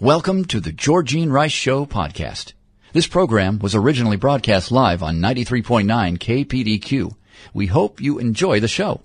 Welcome to the Georgene Rice Show podcast. This program was originally broadcast live on 93.9 KPDQ. We hope you enjoy the show.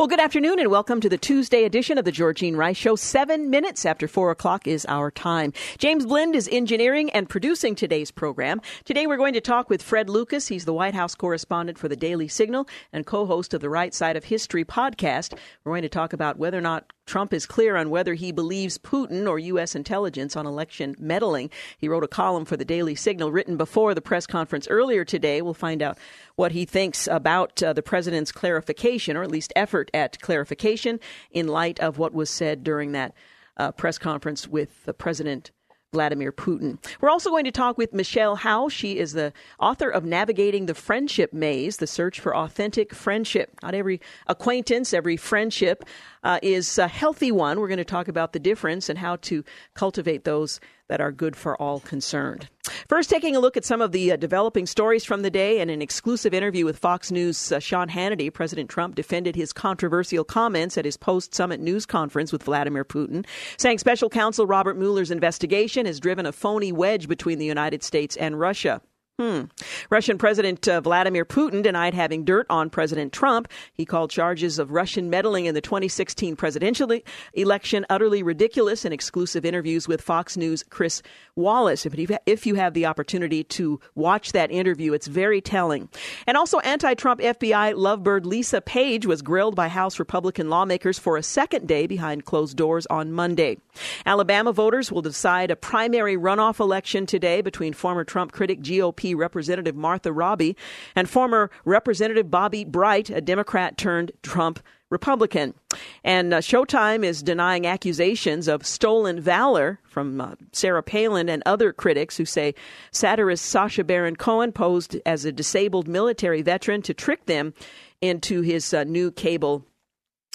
Well, good afternoon and welcome to the Tuesday edition of the Georgene Rice Show. Seven minutes after four o'clock is our time. James Blend is engineering and producing today's program. Today we're going to talk with Fred Lucas. He's the White House correspondent for the Daily Signal and co-host of the Right Side of History podcast. We're going to talk about whether or not Trump is clear on whether he believes Putin or U.S. intelligence on election meddling. He wrote a column for the Daily Signal written before the press conference earlier today. We'll find out what he thinks about uh, the president's clarification, or at least effort at clarification, in light of what was said during that uh, press conference with the President Vladimir Putin. We're also going to talk with Michelle Howe. She is the author of Navigating the Friendship Maze, the search for authentic friendship. Not every acquaintance, every friendship uh, is a healthy one. We're going to talk about the difference and how to cultivate those that are good for all concerned. First, taking a look at some of the uh, developing stories from the day and an exclusive interview with Fox News' uh, Sean Hannity, President Trump defended his controversial comments at his post summit news conference with Vladimir Putin, saying special counsel Robert Mueller's investigation has driven a phony wedge between the United States and Russia. Hmm. Russian President uh, Vladimir Putin denied having dirt on President Trump. He called charges of Russian meddling in the 2016 presidential election utterly ridiculous in exclusive interviews with Fox News' Chris Wallace. If if you have the opportunity to watch that interview, it's very telling. And also, anti Trump FBI lovebird Lisa Page was grilled by House Republican lawmakers for a second day behind closed doors on Monday. Alabama voters will decide a primary runoff election today between former Trump critic GOP Representative Martha Roby and former Representative Bobby Bright, a Democrat turned Trump Republican. And uh, Showtime is denying accusations of stolen valor from uh, Sarah Palin and other critics who say satirist Sacha Baron Cohen posed as a disabled military veteran to trick them into his uh, new cable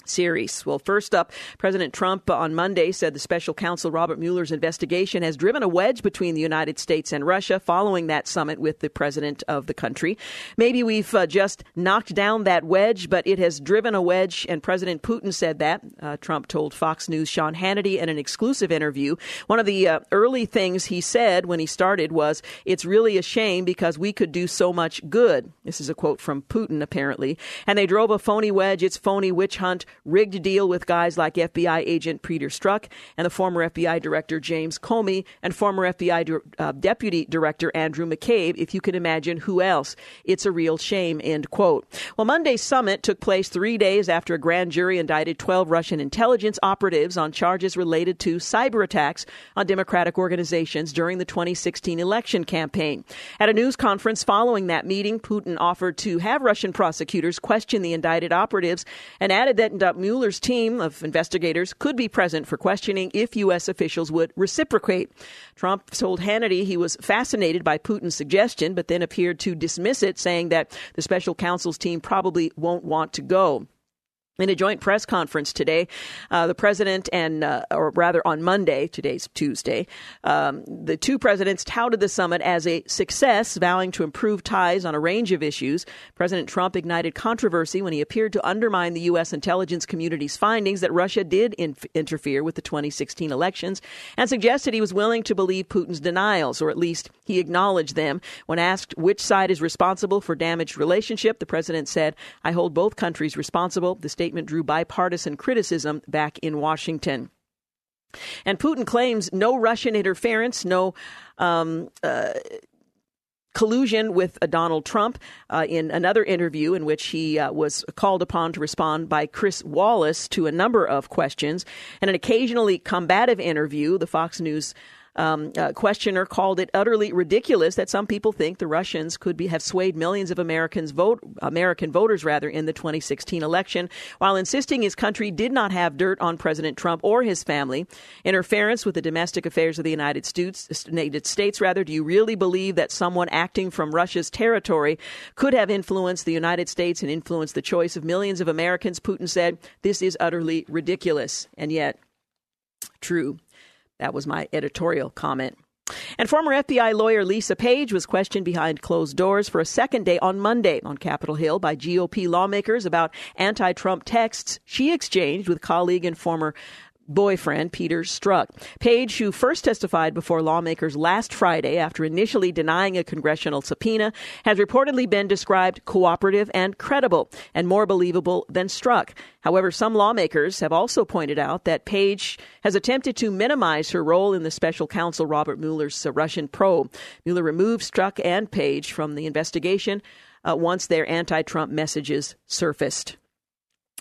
series. Well, first up, President Trump on Monday said the special counsel Robert Mueller's investigation has driven a wedge between the United States and Russia following that summit with the president of the country. Maybe we've uh, just knocked down that wedge, but it has driven a wedge, and President Putin said that. Uh, Trump told Fox News' Sean Hannity in an exclusive interview. One of the uh, early things he said when he started was, It's really a shame because we could do so much good. This is a quote from Putin, apparently. And they drove a phony wedge. It's phony witch hunt rigged deal with guys like FBI agent Peter Strzok and the former FBI director James Comey and former FBI uh, deputy director Andrew McCabe, if you can imagine who else. It's a real shame, end quote. Well, Monday's summit took place three days after a grand jury indicted 12 Russian intelligence operatives on charges related to cyber attacks on Democratic organizations during the 2016 election campaign. At a news conference following that meeting, Putin offered to have Russian prosecutors question the indicted operatives and added that Mueller's team of investigators could be present for questioning if U.S. officials would reciprocate. Trump told Hannity he was fascinated by Putin's suggestion, but then appeared to dismiss it, saying that the special counsel's team probably won't want to go. In a joint press conference today, uh, the president and, uh, or rather on Monday, today's Tuesday, um, the two presidents touted the summit as a success, vowing to improve ties on a range of issues. President Trump ignited controversy when he appeared to undermine the U.S. intelligence community's findings that Russia did inf- interfere with the 2016 elections and suggested he was willing to believe Putin's denials, or at least he acknowledged them. When asked which side is responsible for damaged relationship, the president said, I hold both countries responsible. The state statement drew bipartisan criticism back in Washington. And Putin claims no Russian interference, no um, uh, collusion with uh, Donald Trump uh, in another interview in which he uh, was called upon to respond by Chris Wallace to a number of questions. And an occasionally combative interview, the Fox News um, uh, questioner called it utterly ridiculous that some people think the Russians could be have swayed millions of Americans vote American voters rather in the 2016 election, while insisting his country did not have dirt on President Trump or his family. Interference with the domestic affairs of the United States, United States rather. Do you really believe that someone acting from Russia's territory could have influenced the United States and influenced the choice of millions of Americans? Putin said, "This is utterly ridiculous," and yet true. That was my editorial comment. And former FBI lawyer Lisa Page was questioned behind closed doors for a second day on Monday on Capitol Hill by GOP lawmakers about anti Trump texts she exchanged with colleague and former boyfriend, Peter Strzok. Page, who first testified before lawmakers last Friday after initially denying a congressional subpoena, has reportedly been described cooperative and credible and more believable than Strzok. However, some lawmakers have also pointed out that Page has attempted to minimize her role in the special counsel Robert Mueller's Russian probe. Mueller removed Strzok and Page from the investigation uh, once their anti Trump messages surfaced.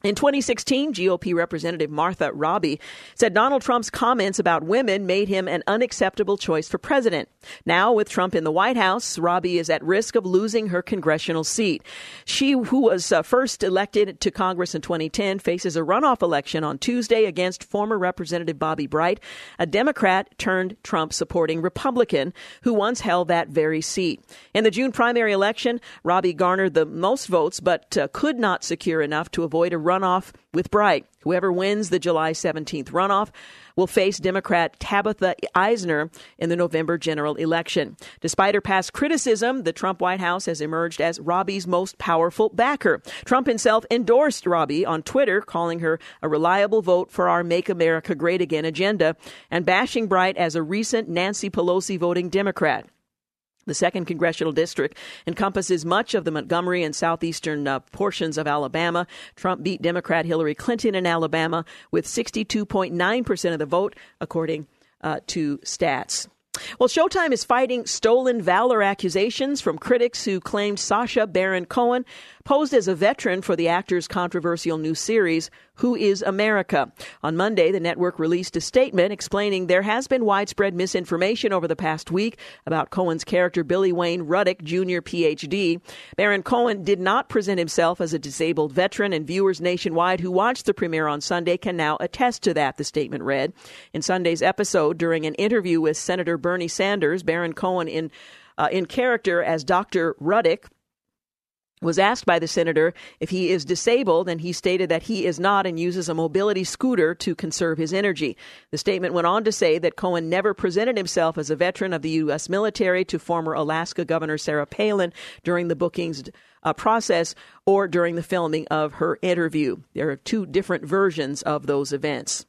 In 2016, GOP Representative Martha Roby said Donald Trump's comments about women made him an unacceptable choice for president. Now, with Trump in the White House, Roby is at risk of losing her congressional seat. She, who was uh, first elected to Congress in 2010, faces a runoff election on Tuesday against former Representative Bobby Bright, a Democrat turned Trump supporting Republican who once held that very seat. In the June primary election, Roby garnered the most votes but uh, could not secure enough to avoid a runoff with Bright. Whoever wins the July 17th runoff will face Democrat Tabitha Isner in the November general election. Despite her past criticism, the Trump White House has emerged as Roby's most powerful backer. Trump himself endorsed Robbie on Twitter, calling her a reliable vote for our Make America Great Again agenda and bashing Bright as a recent Nancy Pelosi voting Democrat. The second congressional district encompasses much of the Montgomery and southeastern uh, portions of Alabama. Trump beat Democrat Hillary Clinton in Alabama with 62.9% of the vote, according uh, to stats. Well, Showtime is fighting stolen valor accusations from critics who claimed Sacha Baron Cohen posed as a veteran for the actor's controversial new series, Who is America? On Monday, the network released a statement explaining there has been widespread misinformation over the past week about Cohen's character Billy Wayne Ruddick, Jr., PhD. Baron Cohen did not present himself as a disabled veteran, and viewers nationwide who watched the premiere on Sunday can now attest to that, the statement read. In Sunday's episode, during an interview with Senator Bernie Sanders, Baron Cohen in uh, in character as Dr. Ruddick was asked by the senator if he is disabled, and he stated that he is not and uses a mobility scooter to conserve his energy. The statement went on to say that Cohen never presented himself as a veteran of the U.S. military to former Alaska Governor Sarah Palin during the bookings uh, process or during the filming of her interview. There are two different versions of those events.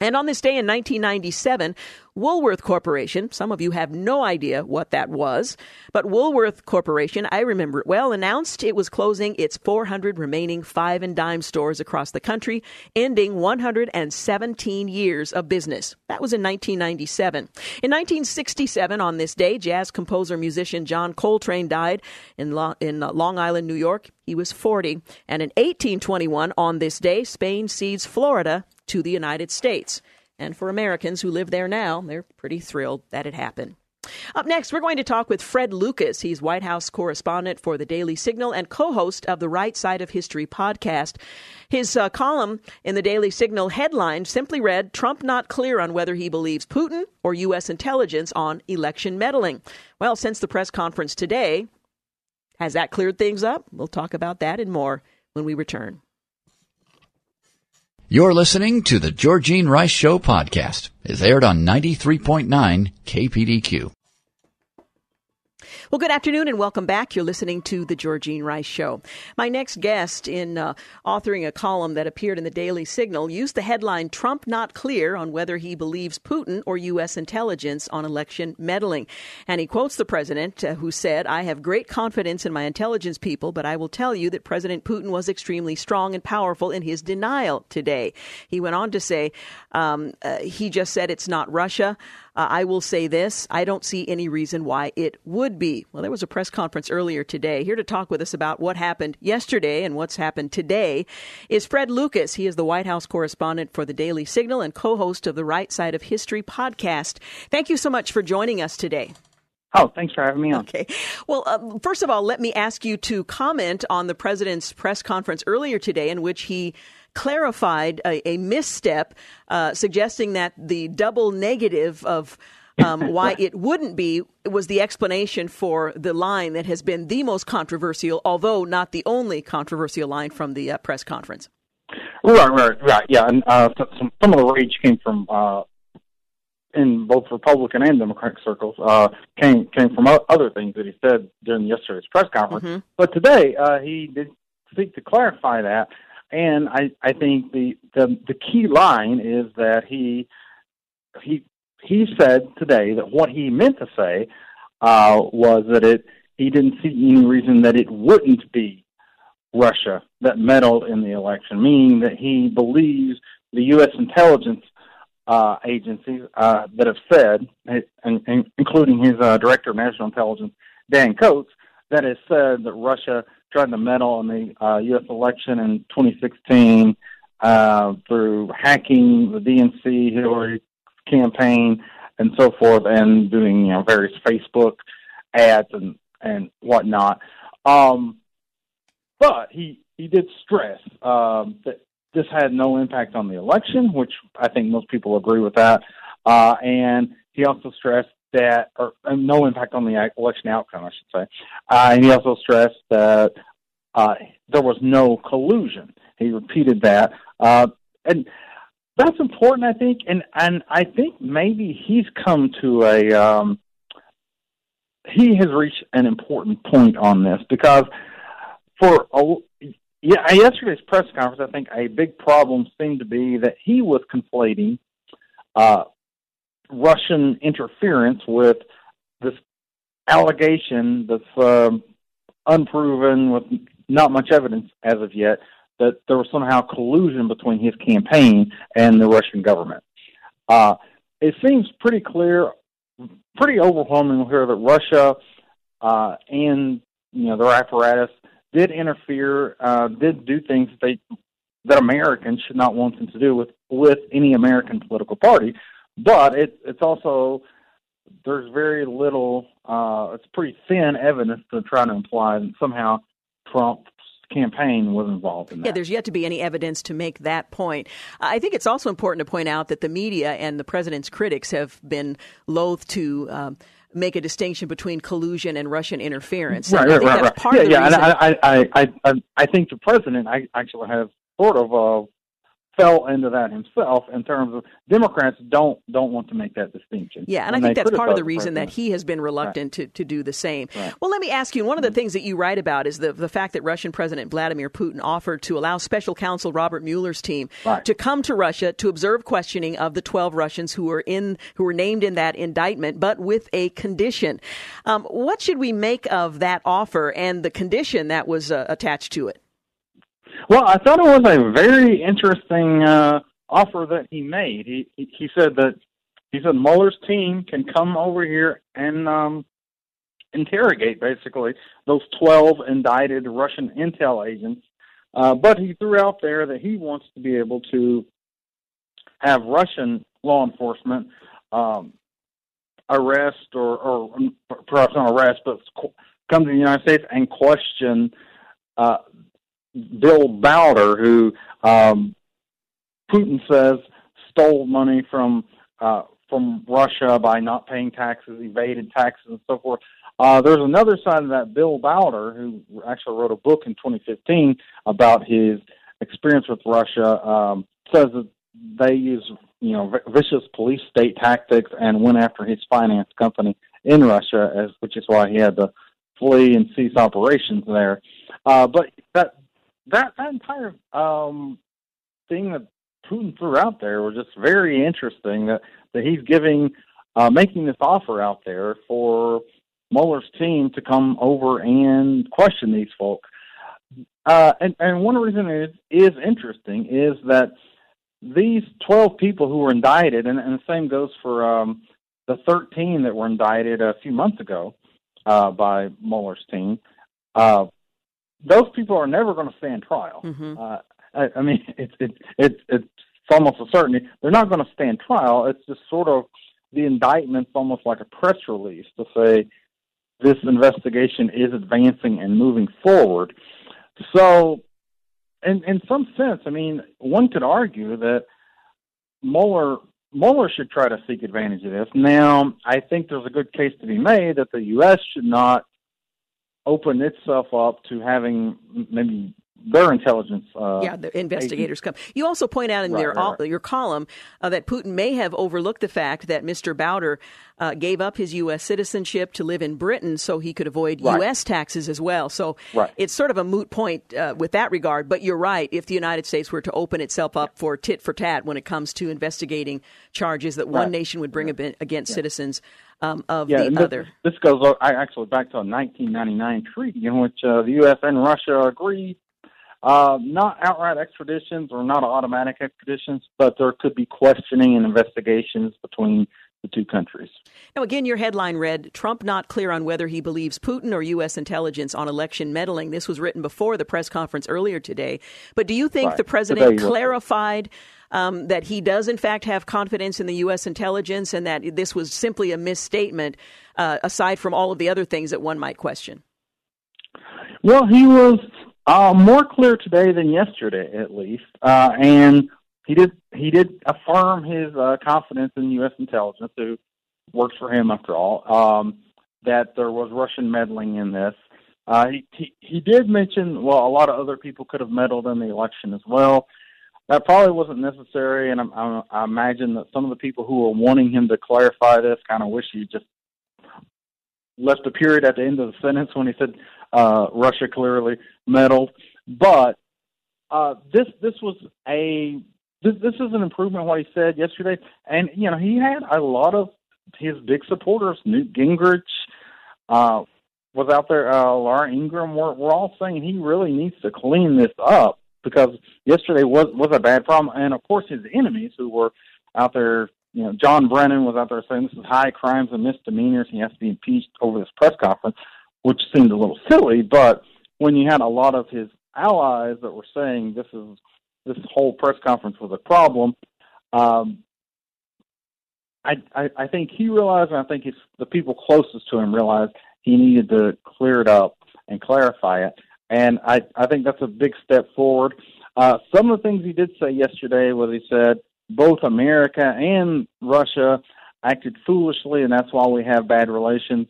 And on this day in 1997, Woolworth Corporation, some of you have no idea what that was, but Woolworth Corporation, I remember it well, announced it was closing its 400 remaining five and dime stores across the country, ending 117 years of business. That was in 1997. In 1967, on this day, jazz composer musician John Coltrane died in, Lo- in Long Island, New York. He was 40. And in 1821, on this day, Spain cedes Florida to the United States. And for Americans who live there now, they're pretty thrilled that it happened. Up next, we're going to talk with Fred Lucas. He's White House correspondent for the Daily Signal and co host of the Right Side of History podcast. His uh, column in the Daily Signal headline simply read Trump not clear on whether he believes Putin or U.S. intelligence on election meddling. Well, since the press conference today, has that cleared things up? We'll talk about that and more when we return. You're listening to the Georgene Rice Show podcast. It's aired on 93.9 KPDQ. Well, good afternoon and welcome back. You're listening to The Georgene Rice Show. My next guest in uh, authoring a column that appeared in the Daily Signal used the headline Trump not clear on whether he believes Putin or U.S. intelligence on election meddling. And he quotes the president uh, who said, I have great confidence in my intelligence people, but I will tell you that President Putin was extremely strong and powerful in his denial today. He went on to say, um, uh, he just said it's not Russia. Uh, I will say this I don't see any reason why it would be. Well, there was a press conference earlier today. Here to talk with us about what happened yesterday and what's happened today is Fred Lucas. He is the White House correspondent for the Daily Signal and co host of the Right Side of History podcast. Thank you so much for joining us today. Oh, thanks for having me on. Okay. Well, uh, first of all, let me ask you to comment on the president's press conference earlier today in which he clarified a, a misstep, uh, suggesting that the double negative of um, why it wouldn't be was the explanation for the line that has been the most controversial, although not the only controversial line from the uh, press conference. Right, right, right. Yeah, and uh, some, some of the rage came from uh, in both Republican and Democratic circles uh, came came from other things that he said during yesterday's press conference. Mm-hmm. But today uh, he did seek to clarify that, and I I think the the the key line is that he he he said today that what he meant to say uh, was that it he didn't see any reason that it wouldn't be Russia that meddled in the election, meaning that he believes the U.S. intelligence uh, agencies uh, that have said, and, and including his uh, director of national intelligence, Dan Coats, that has said that Russia tried to meddle in the uh, U.S. election in 2016 uh, through hacking the DNC Hillary campaign and so forth, and doing you know various Facebook ads and and whatnot. Um, but he he did stress um, that this had no impact on the election, which I think most people agree with that. Uh, and he also stressed that, or uh, no impact on the election outcome, I should say. Uh, and he also stressed that uh, there was no collusion. He repeated that, uh, and that's important, I think. And and I think maybe he's come to a um, he has reached an important point on this because for a, yeah, yesterday's press conference, I think a big problem seemed to be that he was conflating uh, Russian interference with this allegation that's um, unproven with not much evidence as of yet that there was somehow collusion between his campaign and the Russian government. Uh, it seems pretty clear, pretty overwhelming here that Russia uh, and you know their apparatus did interfere, uh, did do things that they that Americans should not want them to do with with any American political party. But it, it's also there's very little. Uh, it's pretty thin evidence to try to imply that somehow Trump's campaign was involved in that. Yeah, there's yet to be any evidence to make that point. I think it's also important to point out that the media and the president's critics have been loath to. Um, make a distinction between collusion and Russian interference. Right, right, right, right. yeah, yeah. And I, I, I, I, I think the president I actually has sort of uh, fell into that himself in terms of Democrats don't don't want to make that distinction. Yeah, and, and I think that's part of the reason that he has been reluctant right. to, to do the same. Right. Well, let me ask you. One of the mm-hmm. things that you write about is the the fact that Russian President Vladimir Putin offered to allow Special Counsel Robert Mueller's team right. to come to Russia to observe questioning of the 12 Russians who were in who were named in that indictment, but with a condition. Um, what should we make of that offer and the condition that was uh, attached to it? Well, I thought it was a very interesting uh, offer that he made. He he he said that he said Mueller's team can come over here and um, interrogate basically those twelve indicted Russian intel agents. Uh, but he threw out there that he wants to be able to have Russian law enforcement um, arrest or, or perhaps not arrest, but come to the United States and question uh, Bill Browder, who um, Putin says stole money from uh, from Russia by not paying taxes, evaded taxes, and so forth. Uh, there's another side of that. Bill Browder, who actually wrote a book in 2015 about his experience with Russia, um, says that they use you know vicious police state tactics and went after his finance company in Russia, as which is why he had to flee and cease operations there. Uh, but that that that entire um, thing that Putin threw out there was just very interesting. That that he's giving, uh, making this offer out there for Mueller's team to come over and question these folks. Uh, and, and one reason it is interesting is that these 12 people who were indicted, and, and the same goes for um, the 13 that were indicted a few months ago uh, by Mueller's team, uh, those people are never going to stand trial. Mm-hmm. Uh, I, I mean, it's it, it, it's almost a certainty they're not going to stand trial. It's just sort of the indictment's almost like a press release to say this investigation is advancing and moving forward. So, in in some sense, I mean, one could argue that Mueller Mueller should try to seek advantage of this. Now, I think there's a good case to be made that the U.S. should not open itself up to having maybe their intelligence. Uh, yeah, the investigators come. You also point out in right, your right, right. your column uh, that Putin may have overlooked the fact that Mr. Browder uh, gave up his U.S. citizenship to live in Britain so he could avoid U.S. taxes as well. So it's sort of a moot point uh, with that regard. But you're right. If the United States were to open itself up for tit for tat when it comes to investigating charges that one nation would bring against citizens. Um, of yeah, the this, other. This goes actually back to a 1999 treaty in which uh, the U.S. and Russia agreed uh, not outright extraditions or not automatic extraditions, but there could be questioning and investigations between the two countries. Now, again, your headline read Trump not clear on whether he believes Putin or U.S. intelligence on election meddling. This was written before the press conference earlier today. But do you think right. the president clarified um, that he does, in fact, have confidence in the U.S. intelligence and that this was simply a misstatement, uh, aside from all of the other things that one might question? Well, he was uh, more clear today than yesterday, at least, uh, and he did he did affirm his uh, confidence in U.S. intelligence, who works for him after all, um, that there was Russian meddling in this. Uh, he, he he did mention well, a lot of other people could have meddled in the election as well. That probably wasn't necessary, and I, I, I imagine that some of the people who were wanting him to clarify this kind of wish he just left a period at the end of the sentence when he said uh, Russia clearly meddled, but uh, this this was a this this is an improvement what he said yesterday, and you know he had a lot of his big supporters. Newt Gingrich uh, was out there. Uh, Laura Ingraham were, were all saying he really needs to clean this up because yesterday was was a bad problem, and of course his enemies who were out there. You know, John Brennan was out there saying this is high crimes and misdemeanors. He has to be impeached over this press conference which seemed a little silly. But when you had a lot of his allies that were saying this is this whole press conference was a problem, um, I, I I think he realized, and I think it's the people closest to him realized he needed to clear it up and clarify it. And I I think that's a big step forward. Uh, some of the things he did say yesterday was he said both America and Russia acted foolishly, and that's why we have bad relations.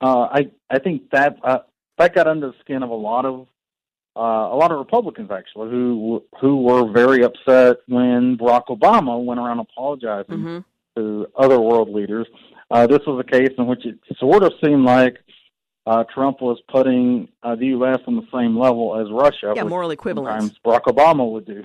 Uh, I I think that uh, that got under the skin of a lot of uh, a lot of Republicans actually who who were very upset when Barack Obama went around apologizing mm-hmm. to other world leaders. Uh, this was a case in which it sort of seemed like uh, Trump was putting uh, the U.S. on the same level as Russia. Yeah, moral equivalence. Barack Obama would do.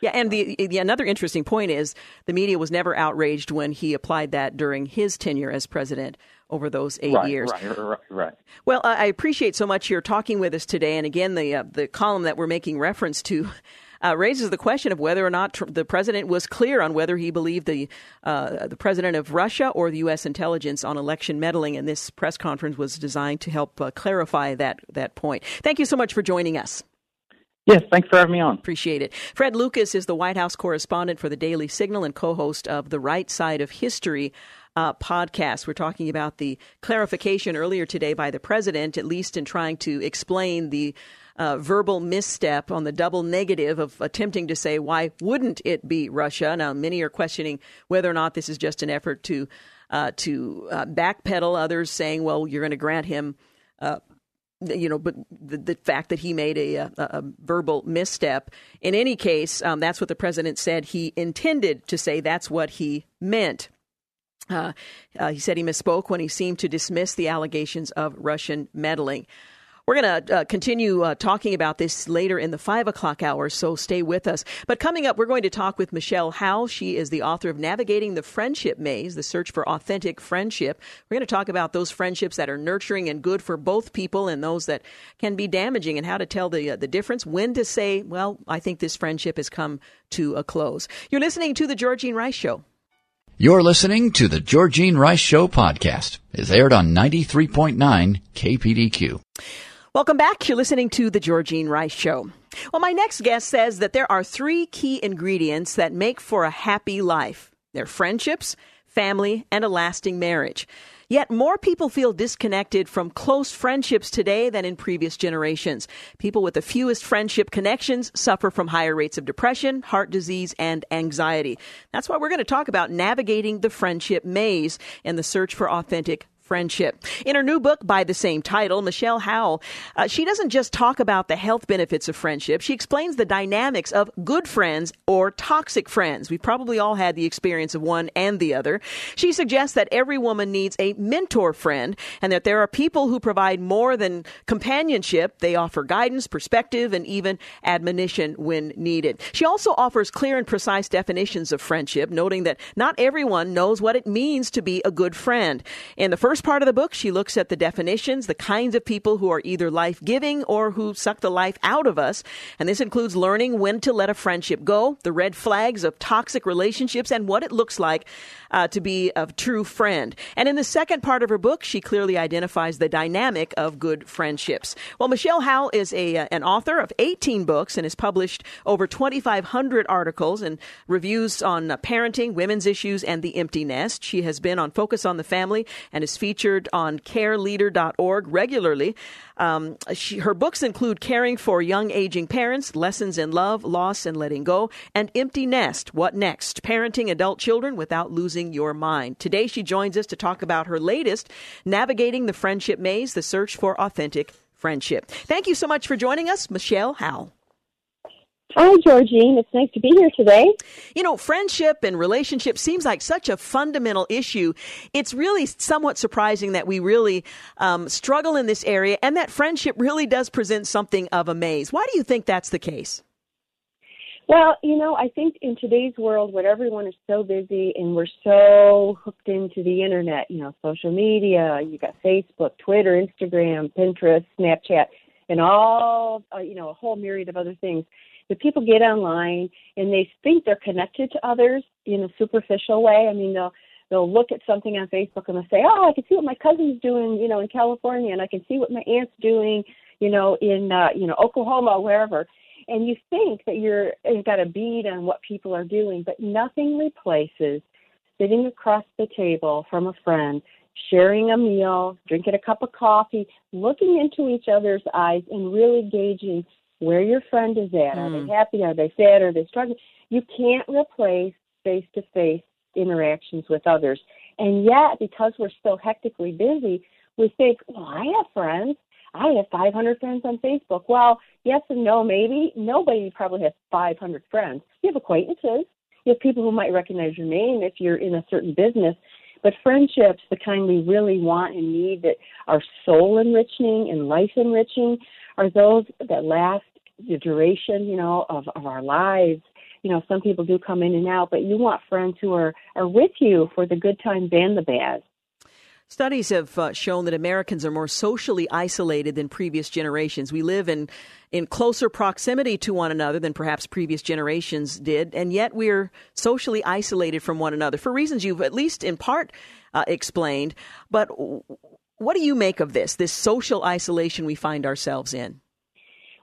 Yeah, and the, the, another interesting point is the media was never outraged when he applied that during his tenure as president over those eight right, years. Right, right, right. Well, I appreciate so much your talking with us today, and again, the uh, the column that we're making reference to. Uh, raises the question of whether or not tr- the president was clear on whether he believed the uh, the president of Russia or the U.S. intelligence on election meddling, and this press conference was designed to help uh, clarify that that point. Thank you so much for joining us. Yes, thanks for having me on. Appreciate it. Fred Lucas is the White House correspondent for the Daily Signal and co host of The Right Side of History. Uh, podcast. We're talking about the clarification earlier today by the president, at least in trying to explain the uh, verbal misstep on the double negative of attempting to say, why wouldn't it be Russia? Now, many are questioning whether or not this is just an effort to uh, to uh, backpedal. Others saying, well, you're going to grant him uh, you know, but the, the, fact that he made a, a, a verbal misstep. In any case, um, that's what the president said he intended to say. That's what he meant. Uh, uh, he said he misspoke when he seemed to dismiss the allegations of Russian meddling. We're going to uh, continue uh, talking about this later in the five o'clock hour, so stay with us. But coming up, we're going to talk with Michelle Howe. She is the author of Navigating the Friendship Maze, the search for authentic friendship. We're going to talk about those friendships that are nurturing and good for both people and those that can be damaging and how to tell the, uh, the difference, when to say, well, I think this friendship has come to a close. You're listening to The Georgene Rice Show. You're listening to the Georgene Rice Show podcast. It's aired on 93.9 KPDQ. Welcome back. You're listening to the Georgene Rice Show. Well, my next guest says that there are three key ingredients that make for a happy life. They're friendships, family, and a lasting marriage. Yet more people feel disconnected from close friendships today than in previous generations. People with the fewest friendship connections suffer from higher rates of depression, heart disease, and anxiety. That's why we're going to talk about navigating the friendship maze and the search for authentic friendship. In her new book by the same title, Michelle Howe, uh, she doesn't just talk about the health benefits of friendship. She explains the dynamics of good friends or toxic friends. We've probably all had the experience of one and the other. She suggests that every woman needs a mentor friend and that there are people who provide more than companionship. They offer guidance, perspective, and even admonition when needed. She also offers clear and precise definitions of friendship, noting that not everyone knows what it means to be a good friend. In the first first part of the book, she looks at the definitions, the kinds of people who are either life giving or who suck the life out of us. And this includes learning when to let a friendship go, the red flags of toxic relationships, and what it looks like uh, to be a true friend. And in the second part of her book, she clearly identifies the dynamic of good friendships. Well, Michelle Howe is a, uh, an author of 18 books and has published over 2,500 articles and reviews on uh, parenting, women's issues, and the empty nest. She has been on Focus on the Family and is featured on careleader.org regularly. Um, she, her books include Caring for Young Aging Parents, Lessons in Love, Loss, and Letting Go, and Empty Nest, What Next? Parenting Adult Children Without Losing Your Mind. Today, she joins us to talk about her latest, Navigating the Friendship Maze, the search for authentic friendship. Thank you so much for joining us, Michelle Howe. Hi, Georgene. It's nice to be here today. You know, friendship and relationship seems like such a fundamental issue. It's really somewhat surprising that we really um, struggle in this area and that friendship really does present something of a maze. Why do you think that's the case? Well, you know, I think in today's world when everyone is so busy and we're so hooked into the internet, you know, social media, you got Facebook, Twitter, Instagram, Pinterest, Snapchat, and all, uh, you know, a whole myriad of other things that people get online and they think they're connected to others in a superficial way. I mean, they'll they'll look at something on Facebook and they'll say, "Oh, I can see what my cousin's doing, you know, in California, and I can see what my aunt's doing, you know, in uh, you know Oklahoma, wherever." And you think that you're you've got a bead on what people are doing, but nothing replaces sitting across the table from a friend, sharing a meal, drinking a cup of coffee, looking into each other's eyes, and really gauging where your friend is at. Mm. Are they hmm. happy? Are they sad? Are they struggling? You can't replace face to face interactions with others. And yet, because we're so hectically busy, we think, well, I have friends. I have 500 friends on Facebook. Well, yes and no, maybe. Nobody probably has 500 friends. You have acquaintances. You have people who might recognize your name if you're in a certain business. But friendships, the kind we really want and need that are soul enriching and life enriching, are those that last the duration, you know, of, of our lives. You know, some people do come in and out, but you want friends who are, are with you for the good times and the bad. Studies have uh, shown that Americans are more socially isolated than previous generations. We live in in closer proximity to one another than perhaps previous generations did, and yet we're socially isolated from one another for reasons you've at least in part uh, explained. But what do you make of this? This social isolation we find ourselves in.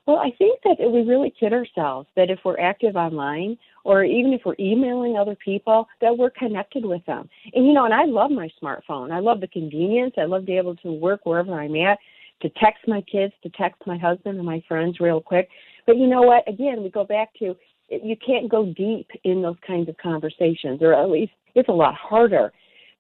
Well, I think that we really kid ourselves that if we're active online or even if we're emailing other people, that we're connected with them. And you know, and I love my smartphone. I love the convenience. I love to be able to work wherever I'm at, to text my kids, to text my husband and my friends real quick. But you know what? Again, we go back to you can't go deep in those kinds of conversations, or at least it's a lot harder.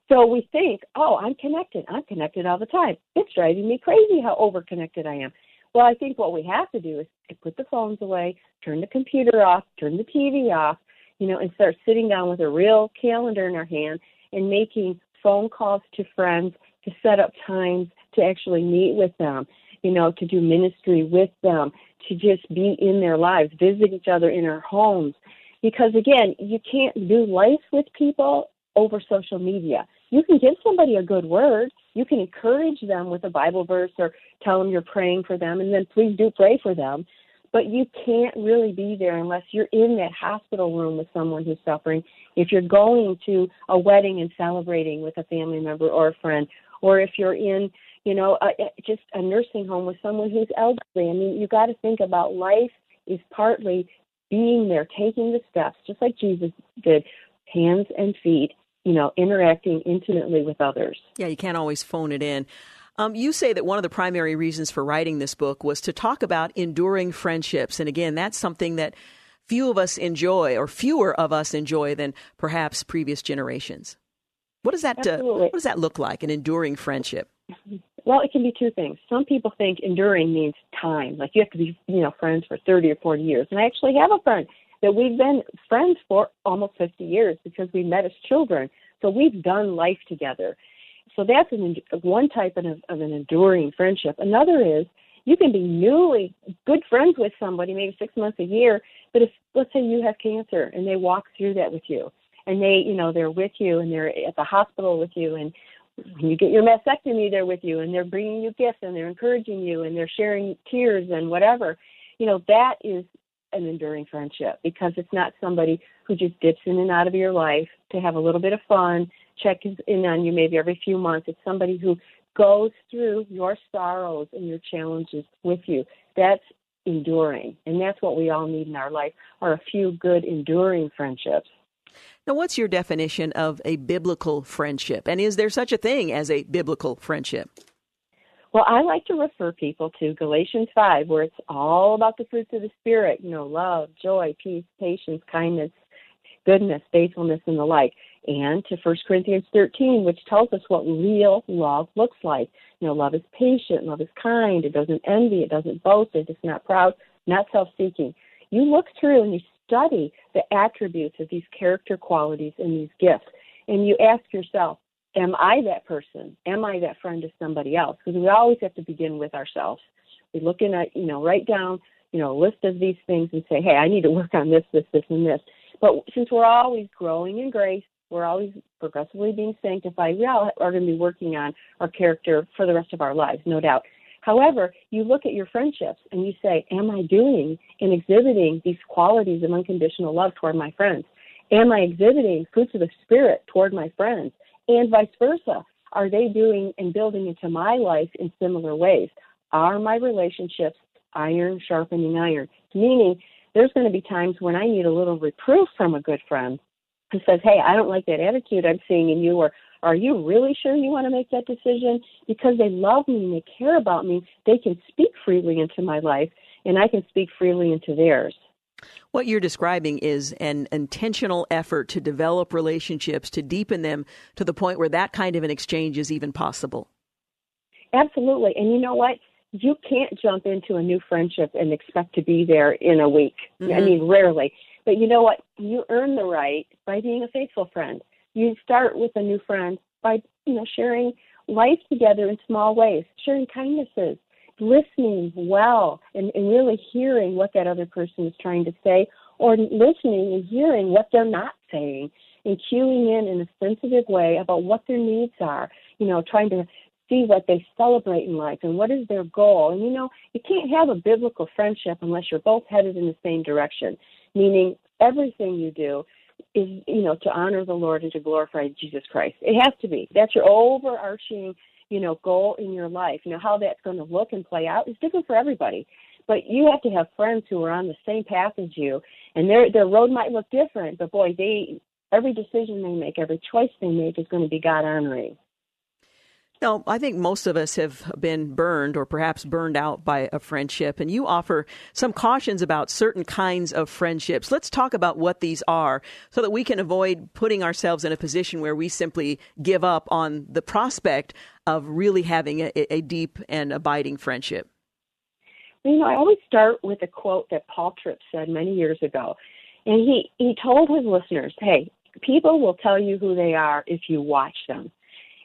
So we think, oh, I'm connected. I'm connected all the time. It's driving me crazy how overconnected I am. Well, I think what we have to do is put the phones away, turn the computer off, turn the TV off, you know, and start sitting down with a real calendar in our hand and making phone calls to friends to set up times to actually meet with them, you know, to do ministry with them, to just be in their lives, visit each other in our homes. Because again, you can't do life with people over social media. You can give somebody a good word, you can encourage them with a Bible verse or tell them you're praying for them, and then please do pray for them. but you can't really be there unless you're in that hospital room with someone who's suffering. If you're going to a wedding and celebrating with a family member or a friend, or if you're in, you know, a, just a nursing home with someone who's elderly. I mean, you got to think about life is partly being there, taking the steps, just like Jesus did, hands and feet, you know, interacting intimately with others. Yeah, you can't always phone it in. Um, you say that one of the primary reasons for writing this book was to talk about enduring friendships. And again, that's something that few of us enjoy, or fewer of us enjoy than perhaps previous generations. What does that uh, what does that look like? An enduring friendship? Well, it can be two things. Some people think enduring means time, like you have to be, you know, friends for 30 or 40 years. And I actually have a friend that we've been friends for almost 50 years because we met as children. So we've done life together. So that's an, one type of, of an enduring friendship. Another is you can be newly good friends with somebody, maybe six months a year, but if let's say you have cancer and they walk through that with you, and they, you know, they're with you and they're at the hospital with you, and when you get your mastectomy, they're with you and they're bringing you gifts and they're encouraging you and they're sharing tears and whatever. You know, that is an enduring friendship because it's not somebody who just dips in and out of your life to have a little bit of fun, check in on you maybe every few months. It's somebody who goes through your sorrows and your challenges with you. That's enduring. And that's what we all need in our life are a few good enduring friendships. Now, what's your definition of a biblical friendship? And is there such a thing as a biblical friendship? Well, I like to refer people to Galatians 5, where it's all about the fruits of the Spirit, you know, love, joy, peace, patience, kindness, goodness, faithfulness, and the like. And to 1 Corinthians 13, which tells us what real love looks like. You know, love is patient, love is kind, it doesn't envy, it doesn't boast, it's not proud, not self seeking. You look through and you study the attributes of these character qualities and these gifts, and you ask yourself, am I that person? Am I that friend to somebody else? Because we always have to begin with ourselves. We look in at, you know, write down, you know, a list of these things and say, hey, I need to work on this, this, this, and this. But since we're always growing in grace, we're always progressively being sanctified, we all are going to be working on our character for the rest of our lives, no doubt. However, you look at your friendships and you say, Am I doing and exhibiting these qualities of unconditional love toward my friends? Am I exhibiting fruits of the Spirit toward my friends? And vice versa. Are they doing and building into my life in similar ways? Are my relationships iron sharpening iron? Meaning, there's going to be times when I need a little reproof from a good friend who says, Hey, I don't like that attitude I'm seeing in you, or are you really sure you want to make that decision? Because they love me and they care about me, they can speak freely into my life, and I can speak freely into theirs. What you're describing is an intentional effort to develop relationships, to deepen them to the point where that kind of an exchange is even possible. Absolutely. And you know what? You can't jump into a new friendship and expect to be there in a week. Mm-hmm. I mean, rarely. But you know what? You earn the right by being a faithful friend. You start with a new friend by, you know, sharing life together in small ways, sharing kindnesses, listening well and, and really hearing what that other person is trying to say or listening and hearing what they're not saying and cueing in in a sensitive way about what their needs are, you know, trying to see what they celebrate in life and what is their goal. And you know, you can't have a biblical friendship unless you're both headed in the same direction, meaning everything you do is, you know, to honor the Lord and to glorify Jesus Christ. It has to be. That's your overarching you know, goal in your life. You know, how that's going to look and play out is different for everybody. But you have to have friends who are on the same path as you, and their their road might look different. But boy, they every decision they make, every choice they make is going to be God honoring. No, I think most of us have been burned or perhaps burned out by a friendship, and you offer some cautions about certain kinds of friendships. Let's talk about what these are so that we can avoid putting ourselves in a position where we simply give up on the prospect of really having a, a deep and abiding friendship. You know, I always start with a quote that Paul Tripp said many years ago. And he, he told his listeners, hey, people will tell you who they are if you watch them.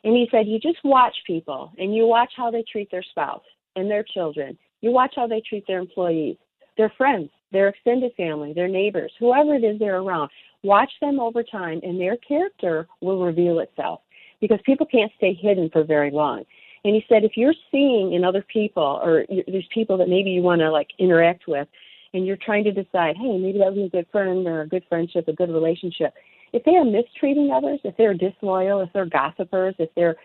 And he said, You just watch people and you watch how they treat their spouse and their children. You watch how they treat their employees, their friends, their extended family, their neighbors, whoever it is they're around. Watch them over time and their character will reveal itself because people can't stay hidden for very long. And he said, if you're seeing in other people or there's people that maybe you want to like interact with, and you're trying to decide, hey, maybe that was a good friend or a good friendship, a good relationship. If they are mistreating others, if they're disloyal, if they're gossipers, if they're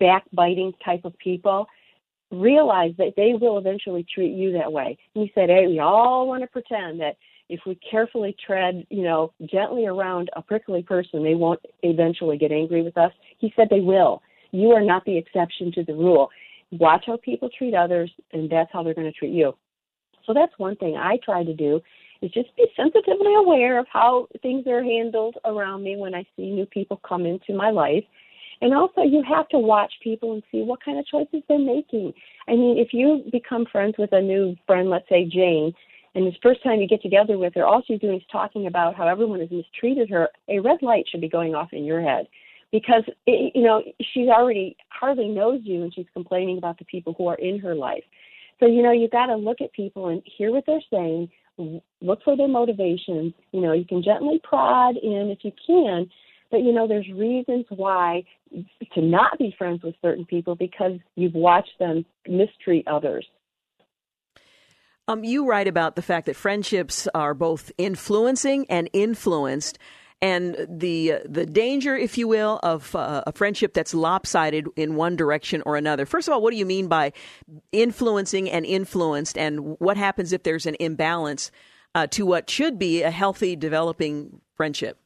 backbiting type of people, realize that they will eventually treat you that way. And he said, hey, we all want to pretend that if we carefully tread, you know, gently around a prickly person, they won't eventually get angry with us. He said they will. You are not the exception to the rule. Watch how people treat others, and that's how they're going to treat you. So that's one thing I try to do is just be sensitively aware of how things are handled around me when I see new people come into my life. And also, you have to watch people and see what kind of choices they're making. I mean, if you become friends with a new friend, let's say Jane, and this first time you get together with her, all she's doing is talking about how everyone has mistreated her, a red light should be going off in your head. Because it, you know she's already hardly knows you and she's complaining about the people who are in her life. So you know you've got to look at people and hear what they're saying look for their motivations. You know you can gently prod in if you can but you know there's reasons why to not be friends with certain people because you've watched them mistreat others um, you write about the fact that friendships are both influencing and influenced and the uh, the danger, if you will, of uh, a friendship that's lopsided in one direction or another. First of all, what do you mean by influencing and influenced, and what happens if there's an imbalance uh, to what should be a healthy, developing friendship?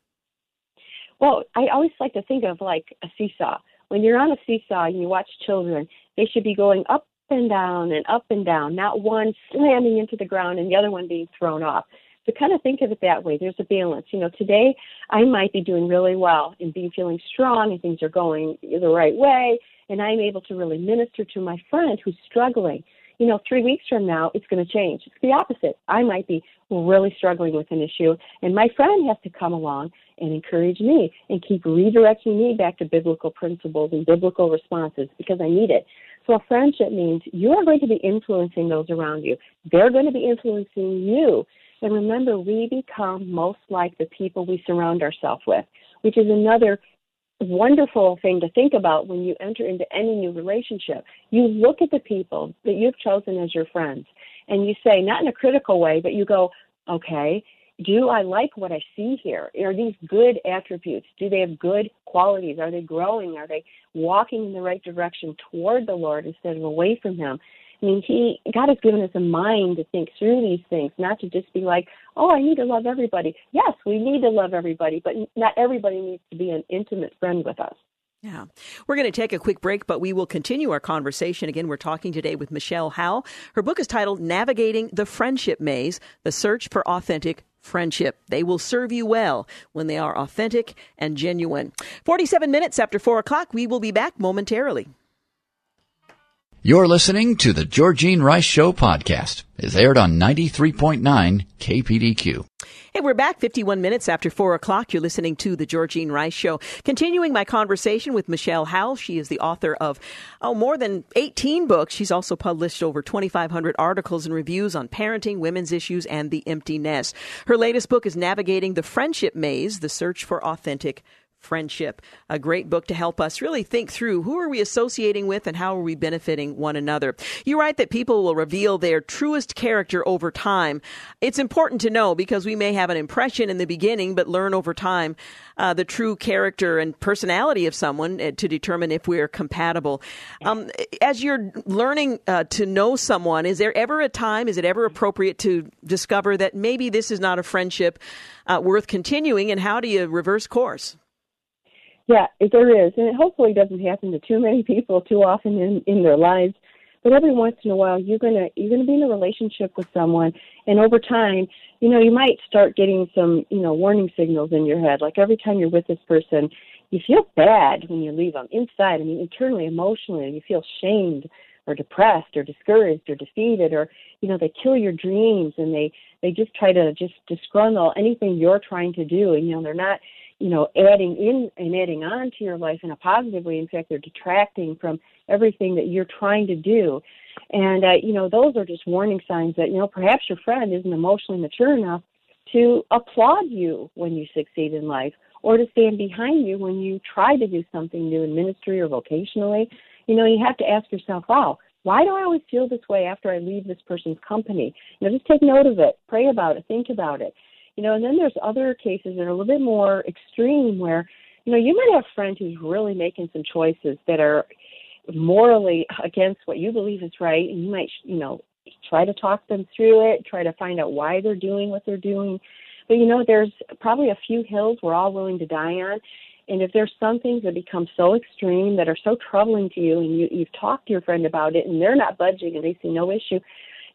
Well, I always like to think of like a seesaw. When you're on a seesaw and you watch children, they should be going up and down and up and down, not one slamming into the ground and the other one being thrown off. So kind of think of it that way. There's a balance. You know, today I might be doing really well and being feeling strong and things are going the right way and I'm able to really minister to my friend who's struggling. You know, three weeks from now it's going to change. It's the opposite. I might be really struggling with an issue and my friend has to come along and encourage me and keep redirecting me back to biblical principles and biblical responses because I need it. So a friendship means you are going to be influencing those around you. They're going to be influencing you. And remember, we become most like the people we surround ourselves with, which is another wonderful thing to think about when you enter into any new relationship. You look at the people that you've chosen as your friends and you say, not in a critical way, but you go, okay, do I like what I see here? Are these good attributes? Do they have good qualities? Are they growing? Are they walking in the right direction toward the Lord instead of away from Him? I mean, he God has given us a mind to think through these things, not to just be like, "Oh, I need to love everybody." Yes, we need to love everybody, but not everybody needs to be an intimate friend with us. Yeah. We're going to take a quick break, but we will continue our conversation. Again, we're talking today with Michelle Howe. Her book is titled Navigating the Friendship Maze The Search for Authentic Friendship. They will serve you well when they are authentic and genuine. 47 minutes after 4 o'clock, we will be back momentarily. You're listening to the Georgene Rice Show podcast. It's aired on 93.9 KPDQ. Hey, we're back 51 minutes after 4 o'clock. You're listening to The Georgene Rice Show. Continuing my conversation with Michelle Howe. She is the author of oh, more than 18 books. She's also published over 2,500 articles and reviews on parenting, women's issues, and the empty nest. Her latest book is Navigating the Friendship Maze, The Search for Authentic Friendship, a great book to help us really think through who are we associating with and how are we benefiting one another. You write that people will reveal their truest character over time. It's important to know because we may have an impression in the beginning, but learn over time uh, the true character and personality of someone uh, to determine if we're compatible. Um, as you're learning uh, to know someone, is there ever a time, is it ever appropriate to discover that maybe this is not a friendship uh, worth continuing, and how do you reverse course? Yeah, there is, and it hopefully doesn't happen to too many people too often in in their lives. But every once in a while, you're gonna you're gonna be in a relationship with someone, and over time, you know, you might start getting some you know warning signals in your head. Like every time you're with this person, you feel bad when you leave them inside. I mean, internally, emotionally, you feel shamed or depressed or discouraged or defeated or you know they kill your dreams and they they just try to just disgruntle anything you're trying to do and you know they're not you know, adding in and adding on to your life in a positive way. In fact, they're detracting from everything that you're trying to do. And, uh, you know, those are just warning signs that, you know, perhaps your friend isn't emotionally mature enough to applaud you when you succeed in life or to stand behind you when you try to do something new in ministry or vocationally. You know, you have to ask yourself, wow, Why do I always feel this way after I leave this person's company? You know, just take note of it, pray about it, think about it. You know, and then there's other cases that are a little bit more extreme where, you know, you might have a friend who's really making some choices that are morally against what you believe is right, and you might, you know, try to talk them through it, try to find out why they're doing what they're doing. But you know, there's probably a few hills we're all willing to die on. And if there's some things that become so extreme that are so troubling to you, and you, you've talked to your friend about it, and they're not budging, and they see no issue,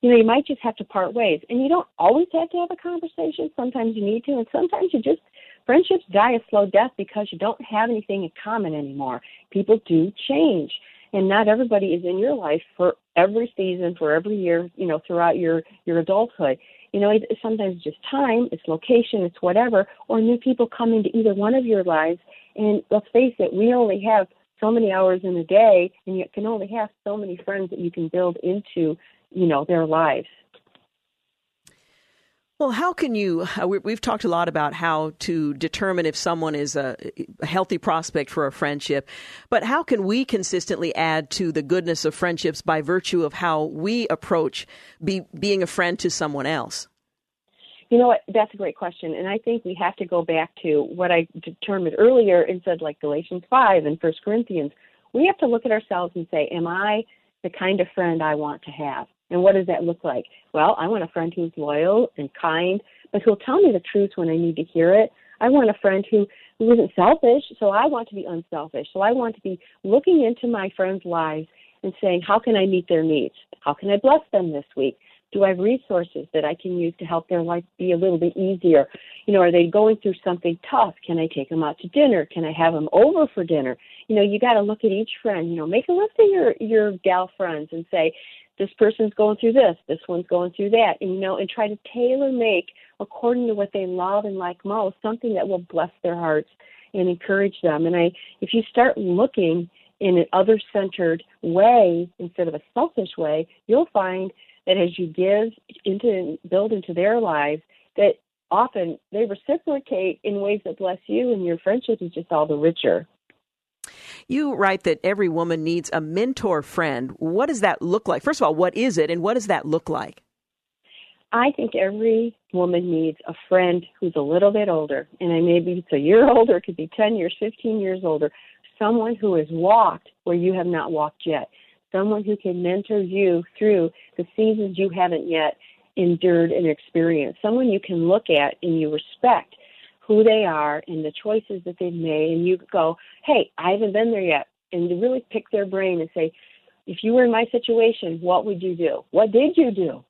you know, you might just have to part ways. And you don't always have to have a conversation. Sometimes you need to, and sometimes you just friendships die a slow death because you don't have anything in common anymore. People do change and not everybody is in your life for every season, for every year, you know, throughout your your adulthood. You know, it's sometimes just time, it's location, it's whatever, or new people come into either one of your lives. And let's face it, we only have so many hours in a day, and you can only have so many friends that you can build into, you know, their lives. Well, how can you? Uh, we've talked a lot about how to determine if someone is a, a, healthy prospect for a friendship, but how can we consistently add to the goodness of friendships by virtue of how we approach be, being a friend to someone else? You know what? That's a great question, and I think we have to go back to what I determined earlier and said, like Galatians five and First Corinthians. We have to look at ourselves and say, "Am I the kind of friend I want to have?" And what does that look like? Well, I want a friend who's loyal and kind, but who'll tell me the truth when I need to hear it. I want a friend who, who isn't selfish, so I want to be unselfish. So I want to be looking into my friends' lives and saying, how can I meet their needs? How can I bless them this week? Do I have resources that I can use to help their life be a little bit easier? You know, are they going through something tough? Can I take them out to dinner? Can I have them over for dinner? You know, you got to look at each friend. You know, make a list of your your gal friends and say, this person's going through this, this one's going through that, and you know, and try to tailor make according to what they love and like most something that will bless their hearts and encourage them. And I, if you start looking in an other centered way instead of a selfish way, you'll find that as you give into build into their lives, that often they reciprocate in ways that bless you, and your friendship is just all the richer. You write that every woman needs a mentor friend. What does that look like? First of all, what is it, and what does that look like? I think every woman needs a friend who's a little bit older, and I maybe it's a year older, it could be 10 years, 15 years older, someone who has walked where you have not walked yet, someone who can mentor you through the seasons you haven't yet endured and experienced, someone you can look at and you respect who they are and the choices that they've made, and you go, hey, I haven't been there yet, and to really pick their brain and say, if you were in my situation, what would you do? What did you do?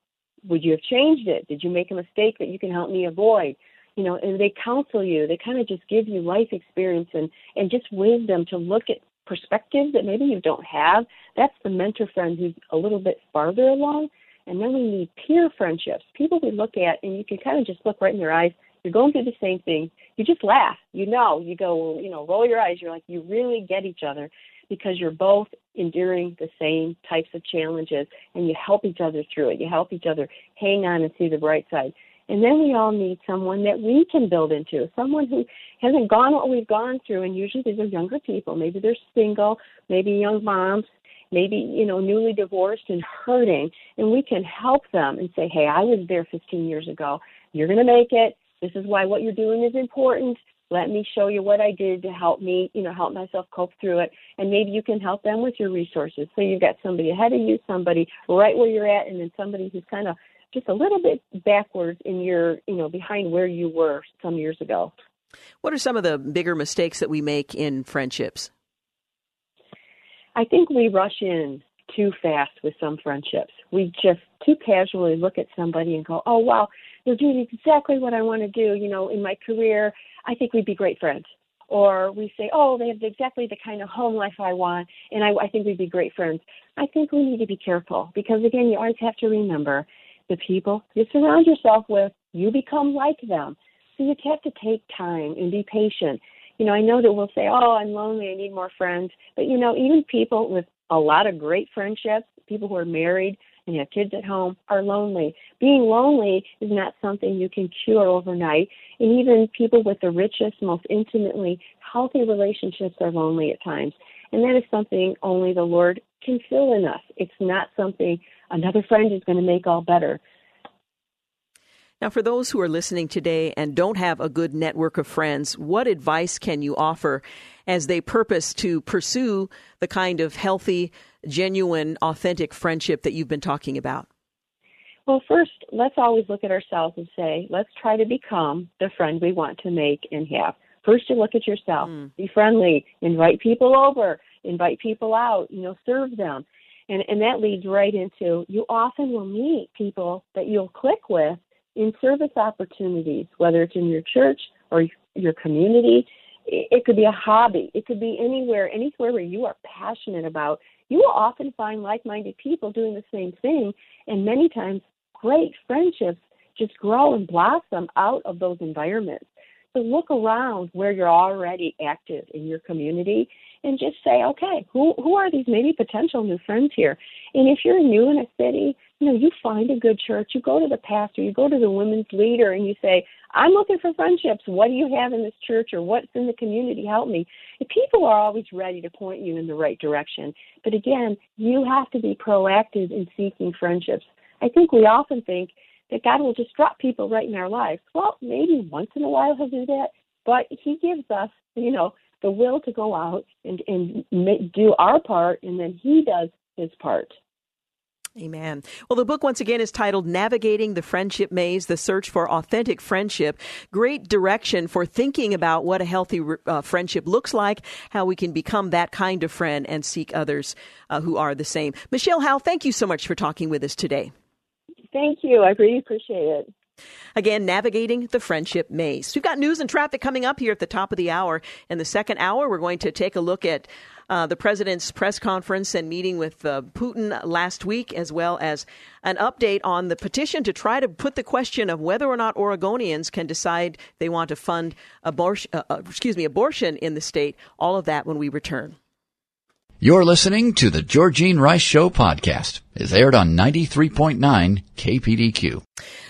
Would you have changed it? Did you make a mistake that you can help me avoid? You know, and they counsel you. They kind of just give you life experience and and just wisdom to look at perspectives that maybe you don't have. That's the mentor friend who's a little bit farther along. And then we need peer friendships, people we look at and you can kind of just look right in their eyes you're going through the same thing. You just laugh. You know, you go, you know, roll your eyes. You're like, you really get each other because you're both enduring the same types of challenges and you help each other through it. You help each other hang on and see the bright side. And then we all need someone that we can build into, someone who hasn't gone what we've gone through. And usually these are younger people. Maybe they're single, maybe young moms, maybe, you know, newly divorced and hurting. And we can help them and say, hey, I was there 15 years ago. You're going to make it. This is why what you're doing is important. Let me show you what I did to help me, you know, help myself cope through it. And maybe you can help them with your resources. So you've got somebody ahead of you, somebody right where you're at, and then somebody who's kind of just a little bit backwards in your, you know, behind where you were some years ago. What are some of the bigger mistakes that we make in friendships? I think we rush in too fast with some friendships. We just too casually look at somebody and go, "Oh wow, they're doing exactly what I want to do, you know, in my career. I think we'd be great friends." Or we say, "Oh, they have exactly the kind of home life I want, and I, I think we'd be great friends." I think we need to be careful because again, you always have to remember the people you surround yourself with, you become like them. So you have to take time and be patient. You know, I know that we'll say, "Oh, I'm lonely. I need more friends," but you know, even people with a lot of great friendships, people who are married and have kids at home, are lonely. Being lonely is not something you can cure overnight. And even people with the richest, most intimately healthy relationships are lonely at times. And that is something only the Lord can fill in us. It's not something another friend is going to make all better. Now, for those who are listening today and don't have a good network of friends, what advice can you offer as they purpose to pursue the kind of healthy, genuine, authentic friendship that you've been talking about? Well, first, let's always look at ourselves and say, let's try to become the friend we want to make and have. First, you look at yourself. Mm. Be friendly. Invite people over. Invite people out. You know, serve them. And, and that leads right into you often will meet people that you'll click with in service opportunities, whether it's in your church or your community. It could be a hobby. It could be anywhere, anywhere where you are passionate about. You will often find like minded people doing the same thing. And many times, great friendships just grow and blossom out of those environments. So look around where you're already active in your community and just say, okay, who who are these maybe potential new friends here? And if you're new in a city, you know, you find a good church, you go to the pastor, you go to the women's leader and you say, I'm looking for friendships. What do you have in this church or what's in the community? Help me. And people are always ready to point you in the right direction. But again, you have to be proactive in seeking friendships. I think we often think that God will just drop people right in our lives. Well, maybe once in a while he'll do that, but he gives us, you know, the will to go out and, and make, do our part, and then He does His part. Amen. Well, the book once again is titled Navigating the Friendship Maze The Search for Authentic Friendship. Great direction for thinking about what a healthy uh, friendship looks like, how we can become that kind of friend and seek others uh, who are the same. Michelle Howe, thank you so much for talking with us today. Thank you. I really appreciate it. Again, navigating the friendship maze. We've got news and traffic coming up here at the top of the hour. In the second hour, we're going to take a look at uh, the president's press conference and meeting with uh, Putin last week, as well as an update on the petition to try to put the question of whether or not Oregonians can decide they want to fund abortion, uh, uh, excuse me, abortion in the state. All of that when we return. You're listening to the Georgene Rice Show podcast. It's aired on 93.9 KPDQ.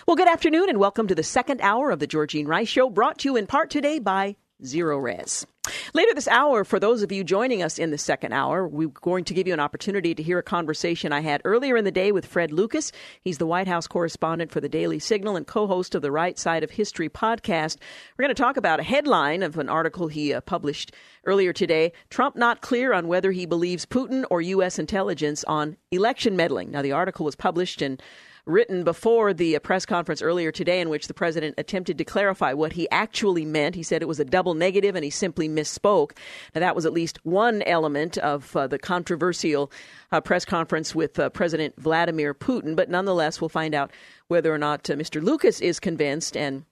Well, good afternoon and welcome to the second hour of the Georgene Rice Show, brought to you in part today by Zerorez. Later this hour, for those of you joining us in the second hour, we're going to give you an opportunity to hear a conversation I had earlier in the day with Fred Lucas. He's the White House correspondent for the Daily Signal and co host of the Right Side of History podcast. We're going to talk about a headline of an article he uh, published earlier today Trump not clear on whether he believes Putin or U.S. intelligence on election meddling. Now, the article was published in written before the uh, press conference earlier today, in which the president attempted to clarify what he actually meant. He said it was a double negative and he simply misspoke. Now, that was at least one element of uh, the controversial uh, press conference with uh, President Vladimir Putin. But nonetheless, we'll find out whether or not uh, Mr. Lucas is convinced and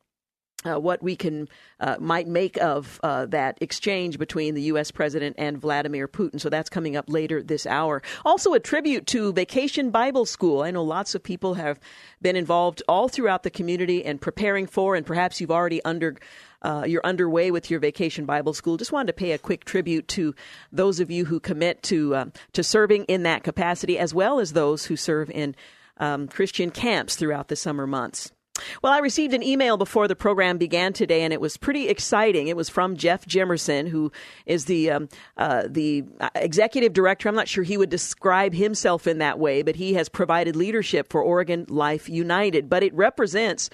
uh, what we can uh, might make of uh, that exchange between the U.S. president and Vladimir Putin. So that's coming up later this hour. Also, a tribute to Vacation Bible School. I know lots of people have been involved all throughout the community and preparing for, and perhaps you've already under. Uh, you're underway with your vacation Bible school. Just wanted to pay a quick tribute to those of you who commit to uh, to serving in that capacity, as well as those who serve in um, Christian camps throughout the summer months. Well, I received an email before the program began today, and it was pretty exciting. It was from Jeff Jimerson, who is the um, uh, the executive director. I'm not sure he would describe himself in that way, but he has provided leadership for Oregon Life United. But it represents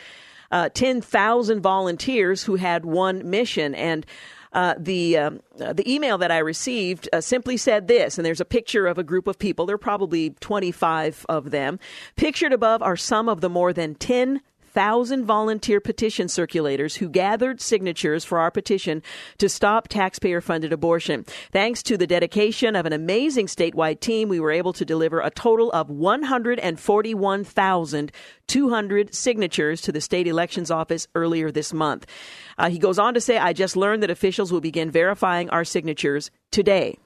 uh, 10,000 volunteers who had one mission, and uh, the um, uh, the email that I received uh, simply said this, and there's a picture of a group of people. There are probably 25 of them. Pictured above are some of the more than 10 thousand volunteer petition circulators who gathered signatures for our petition to stop taxpayer funded abortion. Thanks to the dedication of an amazing statewide team, we were able to deliver a total of 141,200 signatures to the state elections office earlier this month. Uh, he goes on to say, I just learned that officials will begin verifying our signatures today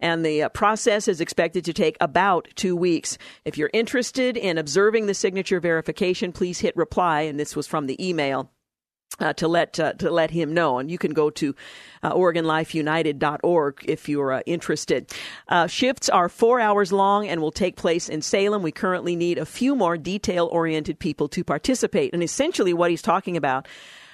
and the uh, process is expected to take about two weeks. If you're interested in observing the signature verification, please hit reply, and this was from the email. Uh, to let uh, to let him know, and you can go to uh, OregonLifeUnited.org if you're uh, interested. Uh, shifts are four hours long and will take place in Salem. We currently need a few more detail-oriented people to participate, and essentially, what he's talking about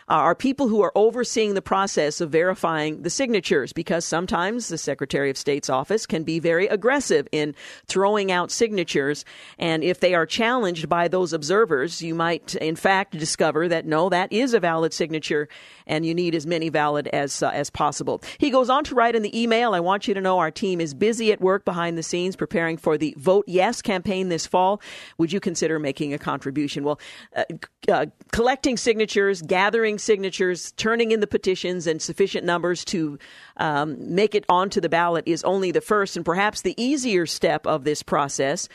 are people who are overseeing the process of verifying the signatures because sometimes the Secretary of State's office can be very aggressive in throwing out signatures. And if they are challenged by those observers, you might, in fact, discover that no, that is a valid signature and you need as many valid as, uh, as possible. He goes on to write in the email I want you to know our team is busy at work behind the scenes preparing for the Vote Yes campaign this fall. Would you consider making a contribution? Well, uh, uh, collecting signatures, gathering signatures, turning in the petitions and sufficient numbers to um, make it onto the ballot is only the first and perhaps the easier step of this process.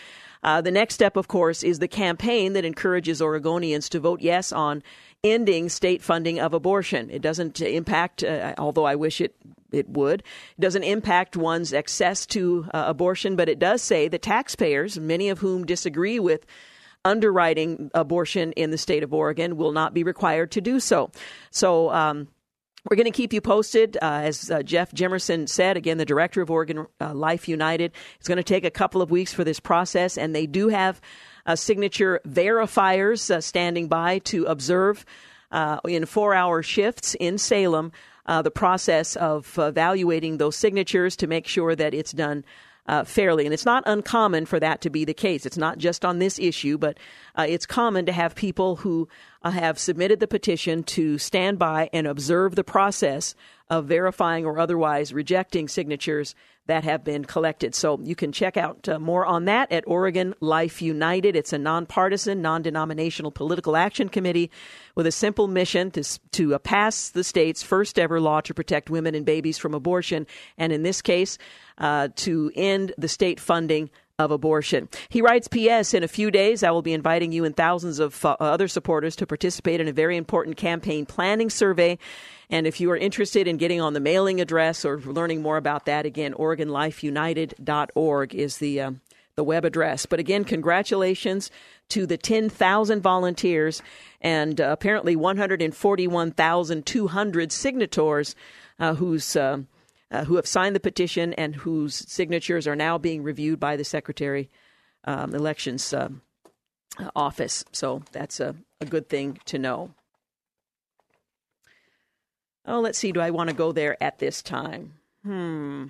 Uh, the next step, of course, is the campaign that encourages Oregonians to vote yes on ending state funding of abortion. It doesn't impact, uh, although I wish it it would. It doesn't impact one's access to uh, abortion, but it does say that taxpayers, many of whom disagree with underwriting abortion in the state of Oregon, will not be required to do so. So. Um, we're going to keep you posted. Uh, as uh, Jeff Jimerson said, again, the director of Oregon uh, Life United, it's going to take a couple of weeks for this process, and they do have uh, signature verifiers uh, standing by to observe uh, in four hour shifts in Salem the process of evaluating those signatures to make sure that it's done uh, fairly. And it's not uncommon for that to be the case. It's not just on this issue, but uh, it's common to have people who uh, have submitted the petition to stand by and observe the process of verifying or otherwise rejecting signatures that have been collected. So you can check out uh, more on that at Oregon Life United. It's a nonpartisan, non denominational political action committee with a simple mission to, to uh, pass the state's first ever law to protect women and babies from abortion. And in this case, uh, to end the state funding of abortion. He writes, P.S. In a few days, I will be inviting you and thousands of uh, other supporters to participate in a very important campaign planning survey. And if you are interested in getting on the mailing address or learning more about that, again, OregonLifeUnited.org is the uh, the web address. But again, congratulations to the 10,000 volunteers and uh, apparently 141,200 signatories uh, whose uh, uh, who have signed the petition and whose signatures are now being reviewed by the Secretary um, Elections uh, Office. So that's a, a good thing to know. Oh, let's see. Do I want to go there at this time? Hmm.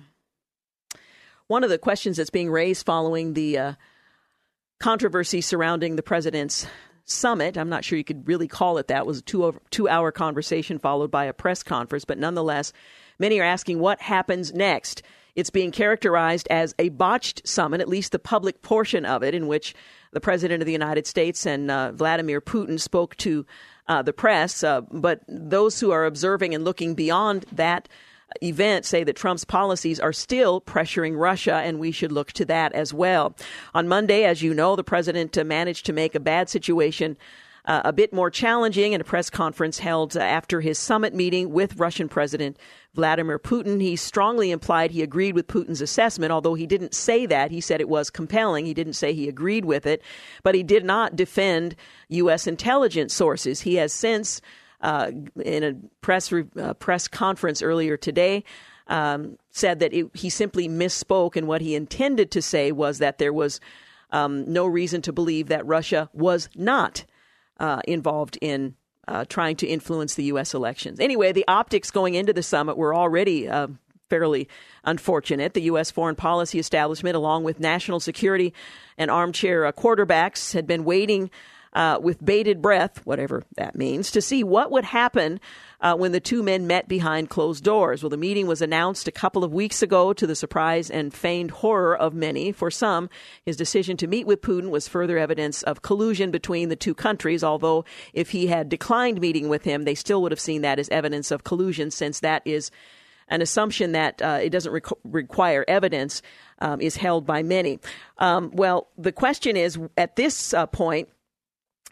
One of the questions that's being raised following the uh, controversy surrounding the president's summit, I'm not sure you could really call it that, was a two, over, two hour conversation followed by a press conference, but nonetheless, Many are asking what happens next. It's being characterized as a botched summit, at least the public portion of it, in which the President of the United States and uh, Vladimir Putin spoke to uh, the press. Uh, but those who are observing and looking beyond that event say that Trump's policies are still pressuring Russia, and we should look to that as well. On Monday, as you know, the president uh, managed to make a bad situation uh, a bit more challenging in a press conference held uh, after his summit meeting with Russian President Vladimir Putin. He strongly implied he agreed with Putin's assessment, although he didn't say that. He said it was compelling. He didn't say he agreed with it, but he did not defend U.S. intelligence sources. He has since, uh, in a press re- uh, press conference earlier today, um, said that it, he simply misspoke, and what he intended to say was that there was um, no reason to believe that Russia was not uh, involved in uh, trying to influence the U.S. elections. Anyway, the optics going into the summit were already uh, fairly unfortunate. The U.S. foreign policy establishment, along with national security and armchair uh, quarterbacks, had been waiting uh, with bated breath, whatever that means, to see what would happen uh, when the two men met behind closed doors. Well, the meeting was announced a couple of weeks ago to the surprise and feigned horror of many. For some, his decision to meet with Putin was further evidence of collusion between the two countries, although if he had declined meeting with him, they still would have seen that as evidence of collusion, since that is an assumption that uh, it doesn't requ- require evidence um, is held by many. Um, well, the question is at this uh, point,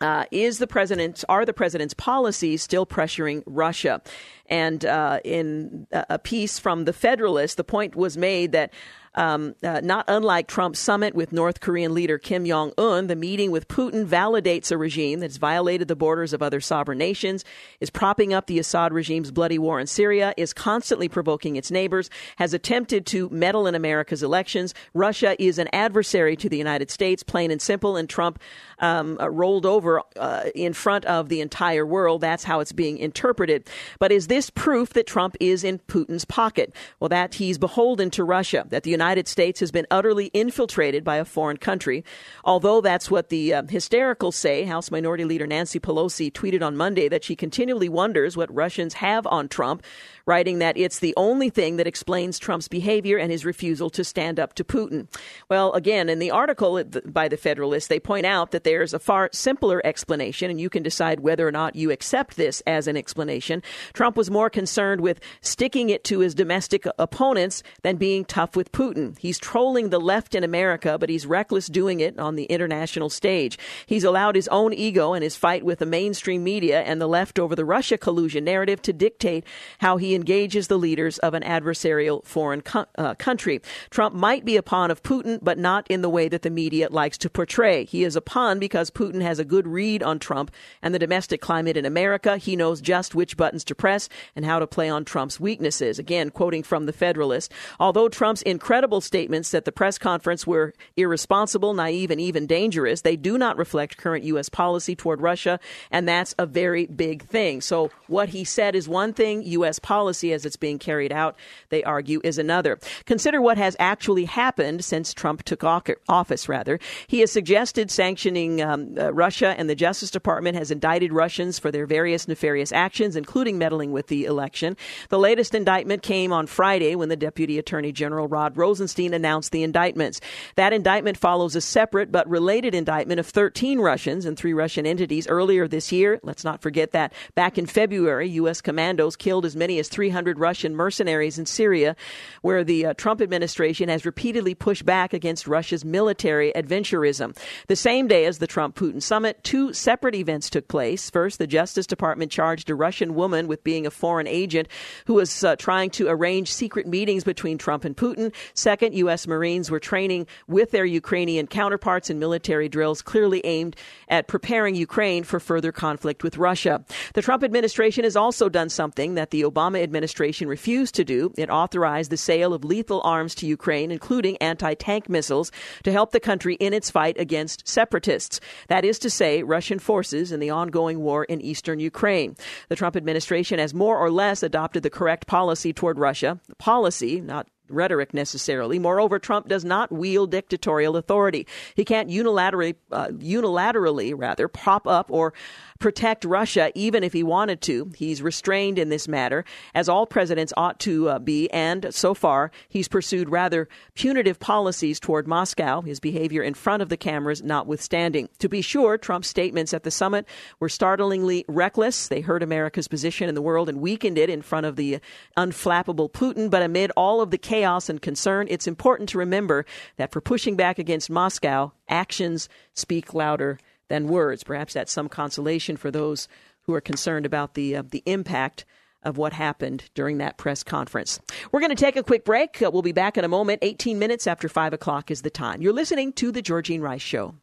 uh, is the president's are the president's policies still pressuring Russia? And uh, in a piece from the Federalist, the point was made that Um, uh, not unlike Trump's summit with North Korean leader Kim Jong un, the meeting with Putin validates a regime that's violated the borders of other sovereign nations, is propping up the Assad regime's bloody war in Syria, is constantly provoking its neighbors, has attempted to meddle in America's elections. Russia is an adversary to the United States, plain and simple, and Trump um, uh, rolled over uh, in front of the entire world. That's how it's being interpreted. But is this proof that Trump is in Putin's pocket? Well, that he's beholden to Russia, that the United States has been utterly infiltrated by a foreign country. Although that's what the uh, hystericals say, House Minority Leader Nancy Pelosi tweeted on Monday that she continually wonders what Russians have on Trump writing that it's the only thing that explains Trump's behavior and his refusal to stand up to Putin. Well, again, in the article by the Federalist, they point out that there's a far simpler explanation, and you can decide whether or not you accept this as an explanation. Trump was more concerned with sticking it to his domestic opponents than being tough with Putin. He's trolling the left in America, but he's reckless doing it on the international stage. He's allowed his own ego and his fight with the mainstream media and the left over the Russia collusion narrative to dictate how he engages the leaders of an adversarial foreign co- uh, country. Trump might be a pawn of Putin, but not in the way that the media likes to portray. He is a pawn because Putin has a good read on Trump and the domestic climate in America. He knows just which buttons to press and how to play on Trump's weaknesses. Again, quoting from the Federalist, although Trump's incredible statements at the press conference were irresponsible, naive, and even dangerous, they do not reflect current U.S. policy toward Russia, and that's a very big thing. So, what he said is one thing, U.S. policy policy as it's being carried out, they argue, is another. Consider what has actually happened since Trump took office, rather. He has suggested sanctioning um, uh, Russia, and the Justice Department has indicted Russians for their various nefarious actions, including meddling with the election. The latest indictment came on Friday when the Deputy Attorney General Rod Rosenstein announced the indictments. That indictment follows a separate but related indictment of 13 Russians and three Russian entities earlier this year. Let's not forget that back in February, U.S. commandos killed as many as 300 Russian mercenaries in Syria, where the uh, Trump administration has repeatedly pushed back against Russia's military adventurism. The same day as the Trump Putin summit, two separate events took place. First, the Justice Department charged a Russian woman with being a foreign agent who was uh, trying to arrange secret meetings between Trump and Putin. Second, U.S. Marines were training with their Ukrainian counterparts in military drills clearly aimed at preparing Ukraine for further conflict with Russia. The Trump administration has also done something that the Obama administration refused to do. It authorized the sale of lethal arms to Ukraine, including anti tank missiles, to help the country in its fight against separatists. That is to say, Russian forces in the ongoing war in eastern Ukraine. The Trump administration has more or less adopted the correct policy toward Russia. The policy, not rhetoric necessarily. Moreover, Trump does not wield dictatorial authority. He can't unilaterally, uh, unilaterally rather, prop up or protect Russia, even if he wanted to. He's restrained in this matter, as all presidents ought to uh, be, and so far, he's pursued rather punitive policies toward Moscow, his behavior in front of the cameras notwithstanding. To be sure, Trump's statements at the summit were startlingly reckless. They hurt America's position in the world and weakened it in front of the unflappable Putin. But amid all of the chaos and concern, it's important to remember that for pushing back against Moscow, actions speak louder than words. Perhaps that's some consolation for those who are concerned about the uh, the impact of what happened during that press conference. We're going to take a quick break. Uh, we'll be back in a moment. 18 minutes after 5 o'clock is the time. You're listening to The Georgene Rice Show.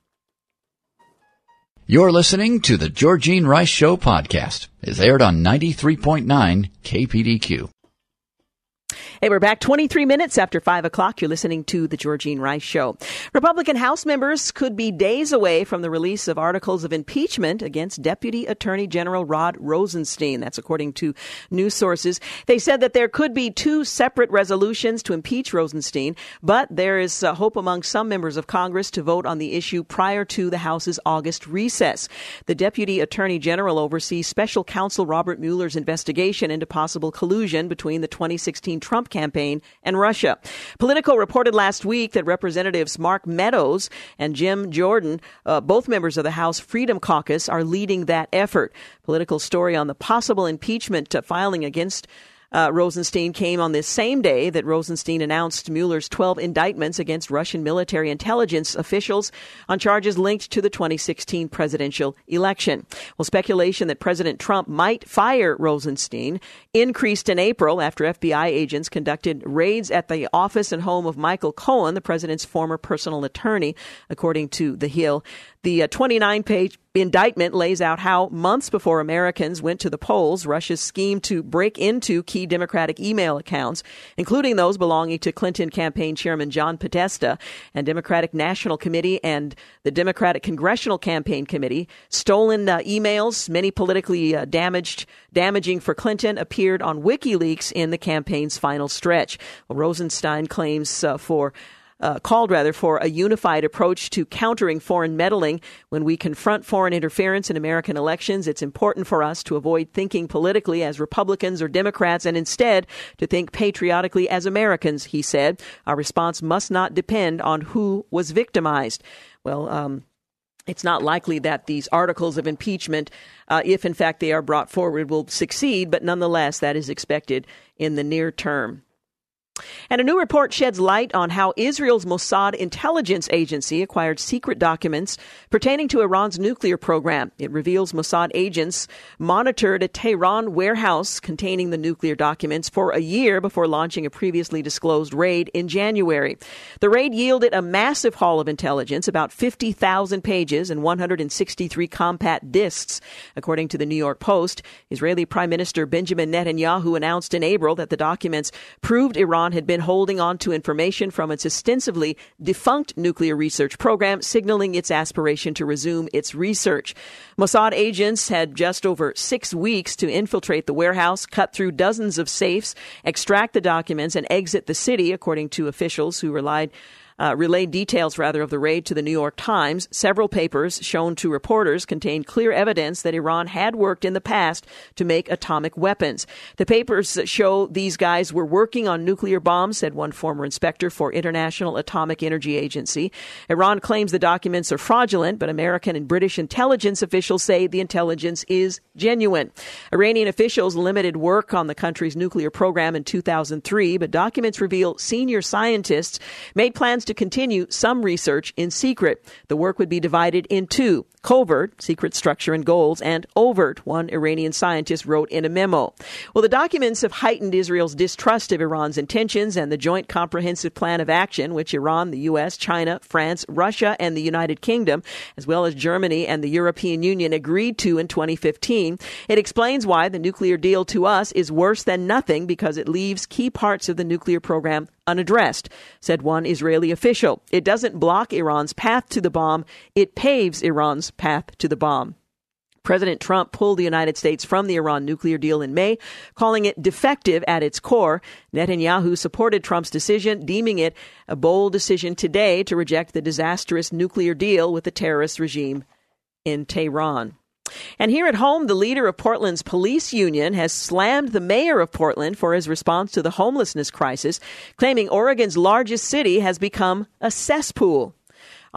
You're listening to The Georgene Rice Show podcast. It's aired on 93.9 KPDQ. Hey, we're back 23 minutes after 5 o'clock. You're listening to The Georgene Rice Show. Republican House members could be days away from the release of articles of impeachment against Deputy Attorney General Rod Rosenstein. That's according to news sources. They said that there could be two separate resolutions to impeach Rosenstein, but there is uh, hope among some members of Congress to vote on the issue prior to the House's August recess. The Deputy Attorney General oversees special counsel Robert Mueller's investigation into possible collusion between the 2016 Trump Campaign and Russia. Politico reported last week that Representatives Mark Meadows and Jim Jordan, uh, both members of the House Freedom Caucus, are leading that effort. Politico's story on the possible impeachment uh, filing against uh, Rosenstein came on this same day that Rosenstein announced Mueller's 12 indictments against Russian military intelligence officials on charges linked to the 2016 presidential election. Well, speculation that President Trump might fire Rosenstein increased in April after FBI agents conducted raids at the office and home of Michael Cohen, the president's former personal attorney, according to The Hill. The 29 uh, page indictment lays out how, months before Americans went to the polls, Russia's scheme to break into key Democratic email accounts, including those belonging to Clinton campaign chairman John Podesta and Democratic National Committee and the Democratic Congressional Campaign Committee. Stolen uh, emails, many politically uh, damaged, damaging for Clinton, appeared on WikiLeaks in the campaign's final stretch. Rosenstein claims uh, for uh, called rather for a unified approach to countering foreign meddling. When we confront foreign interference in American elections, it's important for us to avoid thinking politically as Republicans or Democrats and instead to think patriotically as Americans, he said. Our response must not depend on who was victimized. Well, um, it's not likely that these articles of impeachment, uh, if in fact they are brought forward, will succeed, but nonetheless, that is expected in the near term. And a new report sheds light on how Israel's Mossad intelligence agency acquired secret documents pertaining to Iran's nuclear program. It reveals Mossad agents monitored a Tehran warehouse containing the nuclear documents for a year before launching a previously disclosed raid in January. The raid yielded a massive haul of intelligence, about 50,000 pages and 163 compact disks. According to the New York Post, Israeli Prime Minister Benjamin Netanyahu announced in April that the documents proved Iran Iran had been holding on to information from its ostensibly defunct nuclear research program, signaling its aspiration to resume its research. Mossad agents had just over six weeks to infiltrate the warehouse, cut through dozens of safes, extract the documents, and exit the city, according to officials who relied uh, relayed details rather of the raid to the New York Times. Several papers shown to reporters contained clear evidence that Iran had worked in the past to make atomic weapons. The papers show these guys were working on nuclear bombs, said one former inspector for International Atomic Energy Agency. Iran claims the documents are fraudulent, but American and British intelligence officials say the intelligence is genuine. Iranian officials limited work on the country's nuclear program in 2003, but documents reveal senior scientists made plans to continue some research in secret. The work would be divided in two covert, secret structure and goals, and overt, one Iranian scientist wrote in a memo. Well, the documents have heightened Israel's distrust of Iran's intentions and the Joint Comprehensive Plan of Action, which Iran, the U.S., China, France, Russia, and the United Kingdom, as well as Germany and the European Union, agreed to in 2015. It explains why the nuclear deal to us is worse than nothing because it leaves key parts of the nuclear program unaddressed, said one Israeli official. It doesn't block Iran's path to the bomb, it paves Iran's path to the bomb. President Trump pulled the United States from the Iran nuclear deal in May, calling it defective at its core. Netanyahu supported Trump's decision, deeming it a bold decision today to reject the disastrous nuclear deal with the terrorist regime in Tehran. And here at home, the leader of Portland's police union has slammed the mayor of Portland for his response to the homelessness crisis, claiming Oregon's largest city has become a cesspool.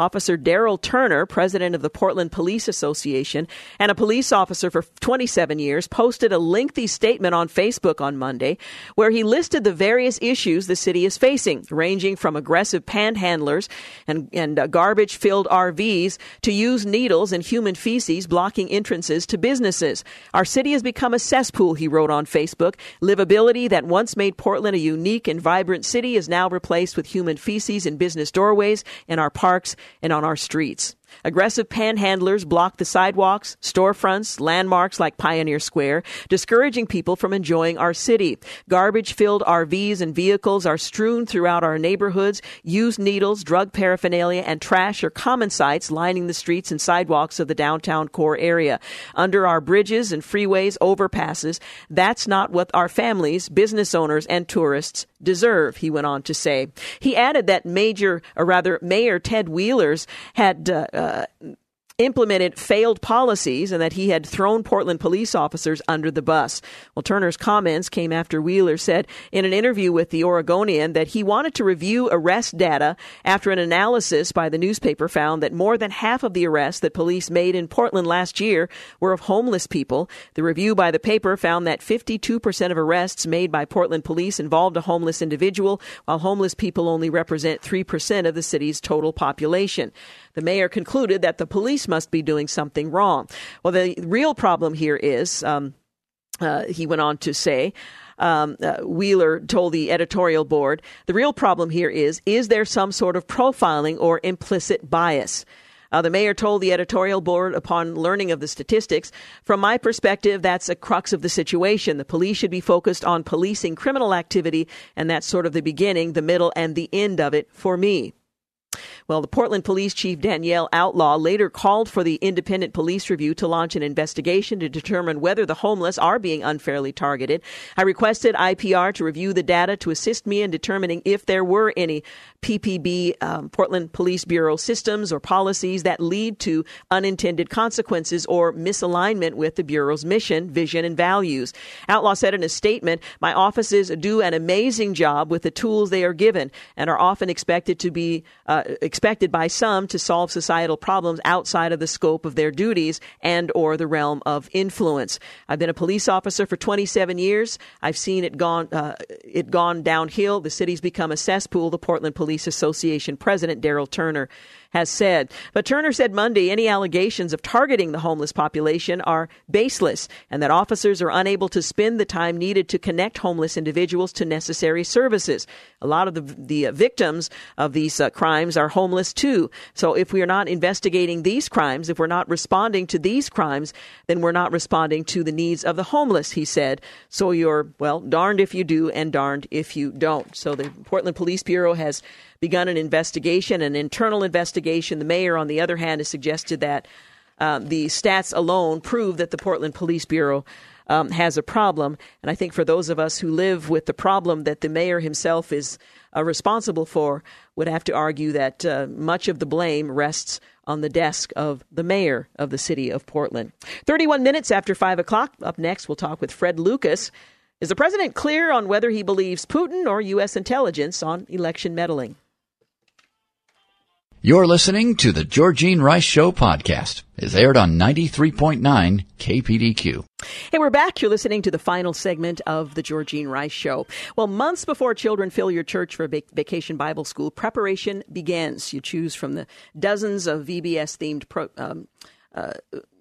Officer Daryl Turner, president of the Portland Police Association and a police officer for 27 years, posted a lengthy statement on Facebook on Monday where he listed the various issues the city is facing, ranging from aggressive panhandlers and, and uh, garbage filled RVs to used needles and human feces blocking entrances to businesses. Our city has become a cesspool, he wrote on Facebook. Livability that once made Portland a unique and vibrant city is now replaced with human feces in business doorways, in our parks, and on our streets. Aggressive panhandlers block the sidewalks, storefronts, landmarks like Pioneer Square, discouraging people from enjoying our city. Garbage filled RVs and vehicles are strewn throughout our neighborhoods. Used needles, drug paraphernalia, and trash are common sights lining the streets and sidewalks of the downtown core area. Under our bridges and freeways, overpasses, that's not what our families, business owners, and tourists deserve, he went on to say. He added that Major, or rather Mayor Ted Wheelers had uh, uh, implemented failed policies and that he had thrown Portland police officers under the bus. Well, Turner's comments came after Wheeler said in an interview with the Oregonian that he wanted to review arrest data after an analysis by the newspaper found that more than half of the arrests that police made in Portland last year were of homeless people. The review by the paper found that 52% of arrests made by Portland police involved a homeless individual, while homeless people only represent 3% of the city's total population. The mayor concluded that the police must be doing something wrong. Well, the real problem here is, um, uh, he went on to say, um, uh, Wheeler told the editorial board, the real problem here is is there some sort of profiling or implicit bias? Uh, the mayor told the editorial board upon learning of the statistics, from my perspective, that's a crux of the situation. The police should be focused on policing criminal activity, and that's sort of the beginning, the middle, and the end of it for me. Well, the Portland Police Chief Danielle Outlaw later called for the independent police review to launch an investigation to determine whether the homeless are being unfairly targeted. I requested IPR to review the data to assist me in determining if there were any PPB, um, Portland Police Bureau systems or policies that lead to unintended consequences or misalignment with the Bureau's mission, vision, and values. Outlaw said in a statement, My offices do an amazing job with the tools they are given and are often expected to be uh, expected by some to solve societal problems outside of the scope of their duties and or the realm of influence. I've been a police officer for 27 years. I've seen it gone uh, it gone downhill. The city's become a cesspool. The Portland Police Association president Daryl Turner has said. But Turner said Monday any allegations of targeting the homeless population are baseless and that officers are unable to spend the time needed to connect homeless individuals to necessary services. A lot of the, the victims of these uh, crimes are homeless too. So if we are not investigating these crimes, if we're not responding to these crimes, then we're not responding to the needs of the homeless, he said. So you're, well, darned if you do and darned if you don't. So the Portland Police Bureau has begun an investigation, an internal investigation. The mayor, on the other hand, has suggested that uh, the stats alone prove that the Portland Police Bureau um, has a problem. And I think for those of us who live with the problem that the mayor himself is uh, responsible for, would have to argue that uh, much of the blame rests on the desk of the mayor of the city of Portland. 31 minutes after 5 o'clock. Up next, we'll talk with Fred Lucas. Is the president clear on whether he believes Putin or U.S. intelligence on election meddling? You're listening to the Georgene Rice Show podcast. It's aired on 93.9 KPDQ. Hey, we're back. You're listening to the final segment of the Georgene Rice Show. Well, months before children fill your church for vacation Bible school, preparation begins. You choose from the dozens of VBS themed pro, um, uh,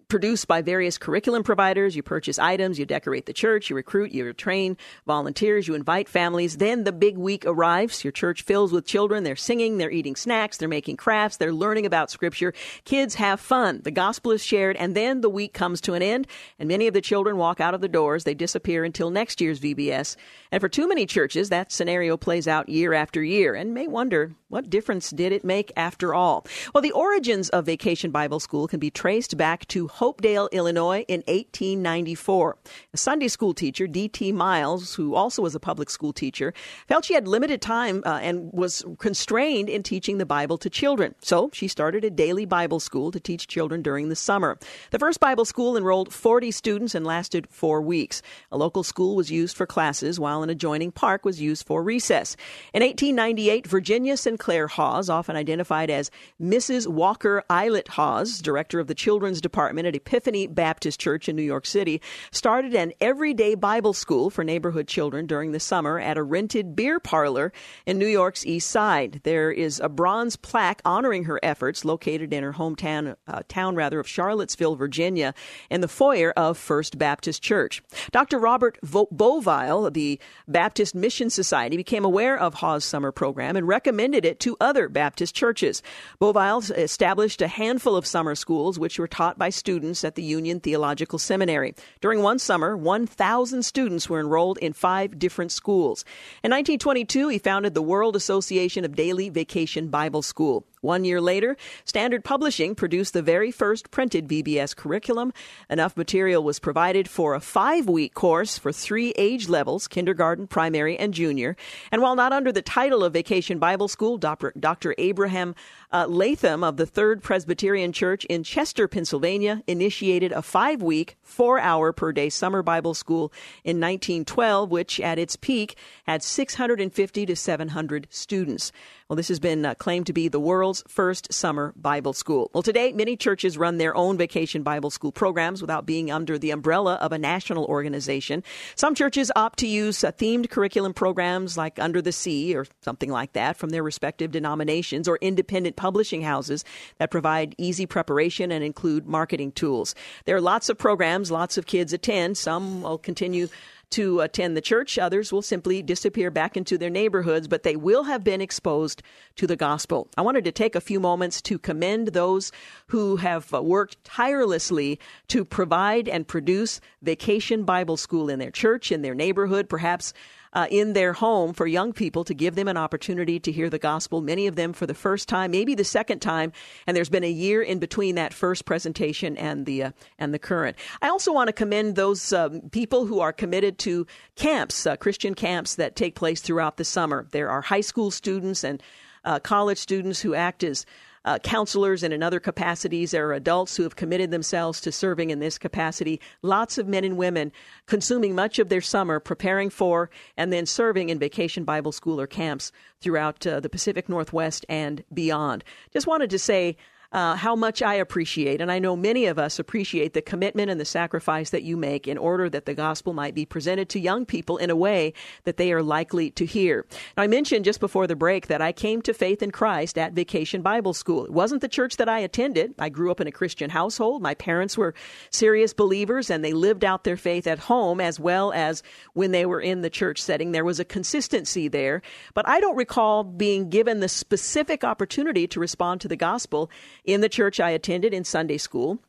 produced by various curriculum providers. You purchase items, you decorate the church, you recruit, you train volunteers, you invite families. Then the big week arrives. Your church fills with children. They're singing, they're eating snacks, they're making crafts, they're learning about scripture. Kids have fun. The gospel is shared, and then the week comes to an end, and many of the children walk out of the doors. They disappear until next year's VBS. And for too many churches, that scenario plays out year after year, and may wonder what difference did it make after all? Well, the origins of Vacation Bible School can be traced back to Hopedale, Illinois in 1894. A Sunday school teacher, D.T. Miles, who also was a public school teacher, felt she had limited time uh, and was constrained in teaching the Bible to children. So she started a daily Bible school to teach children during the summer. The first Bible school enrolled 40 students and lasted four weeks. A local school was used for classes, while an adjoining park was used for recess. In 1898, Virginia Sinclair Hawes, often identified as Mrs. Walker Aylett Hawes, director of the children's department at Epiphany Baptist Church in New York City, started an everyday Bible school for neighborhood children during the summer at a rented beer parlor in New York's East Side. There is a bronze plaque honoring her efforts located in her hometown uh, town rather of Charlottesville, Virginia, in the foyer of First Baptist Church. Dr. Robert Vo- Boville, the Baptist Mission Society, became aware of Hawes' summer program and recommended it to other Baptist churches. Boville established a handful of summer schools which were taught by students at the Union Theological Seminary. During one summer, 1,000 students were enrolled in five different schools. In 1922, he founded the World Association of Daily Vacation Bible School. One year later, Standard Publishing produced the very first printed VBS curriculum. Enough material was provided for a five week course for three age levels kindergarten, primary, and junior. And while not under the title of Vacation Bible School, Dr. Abraham uh, Latham of the Third Presbyterian Church in Chester, Pennsylvania, initiated a five week, four hour per day summer Bible school in 1912, which at its peak had 650 to 700 students. Well, this has been uh, claimed to be the world's first summer Bible school. Well, today, many churches run their own vacation Bible school programs without being under the umbrella of a national organization. Some churches opt to use uh, themed curriculum programs like Under the Sea or something like that from their respective denominations or independent publishing houses that provide easy preparation and include marketing tools. There are lots of programs, lots of kids attend. Some will continue to attend the church. Others will simply disappear back into their neighborhoods, but they will have been exposed to the gospel. I wanted to take a few moments to commend those who have uh, worked tirelessly to provide and produce Vacation Bible School in their church, in their neighborhood, perhaps uh, in their home for young people to give them an opportunity to hear the gospel, many of them for the first time, maybe the second time, and there's been a year in between that first presentation and the uh, and the current. I also want to commend those um, people who are committed to camps, uh, Christian camps that take place throughout the summer. There are high school students and uh, college students who act as uh, counselors and in other capacities. There are adults who have committed themselves to serving in this capacity. Lots of men and women consuming much of their summer preparing for and then serving in vacation Bible school or camps throughout uh, the Pacific Northwest and beyond. Just wanted to say, uh, how much I appreciate, and I know many of us appreciate the commitment and the sacrifice that you make in order that the gospel might be presented to young people in a way that they are likely to hear. Now, I mentioned just before the break that I came to faith in Christ at Vacation Bible School. It wasn't the church that I attended. I grew up in a Christian household. My parents were serious believers and they lived out their faith at home as well as when they were in the church setting. There was a consistency there, but I don't recall being given the specific opportunity to respond to the gospel in the church I attended in Sunday school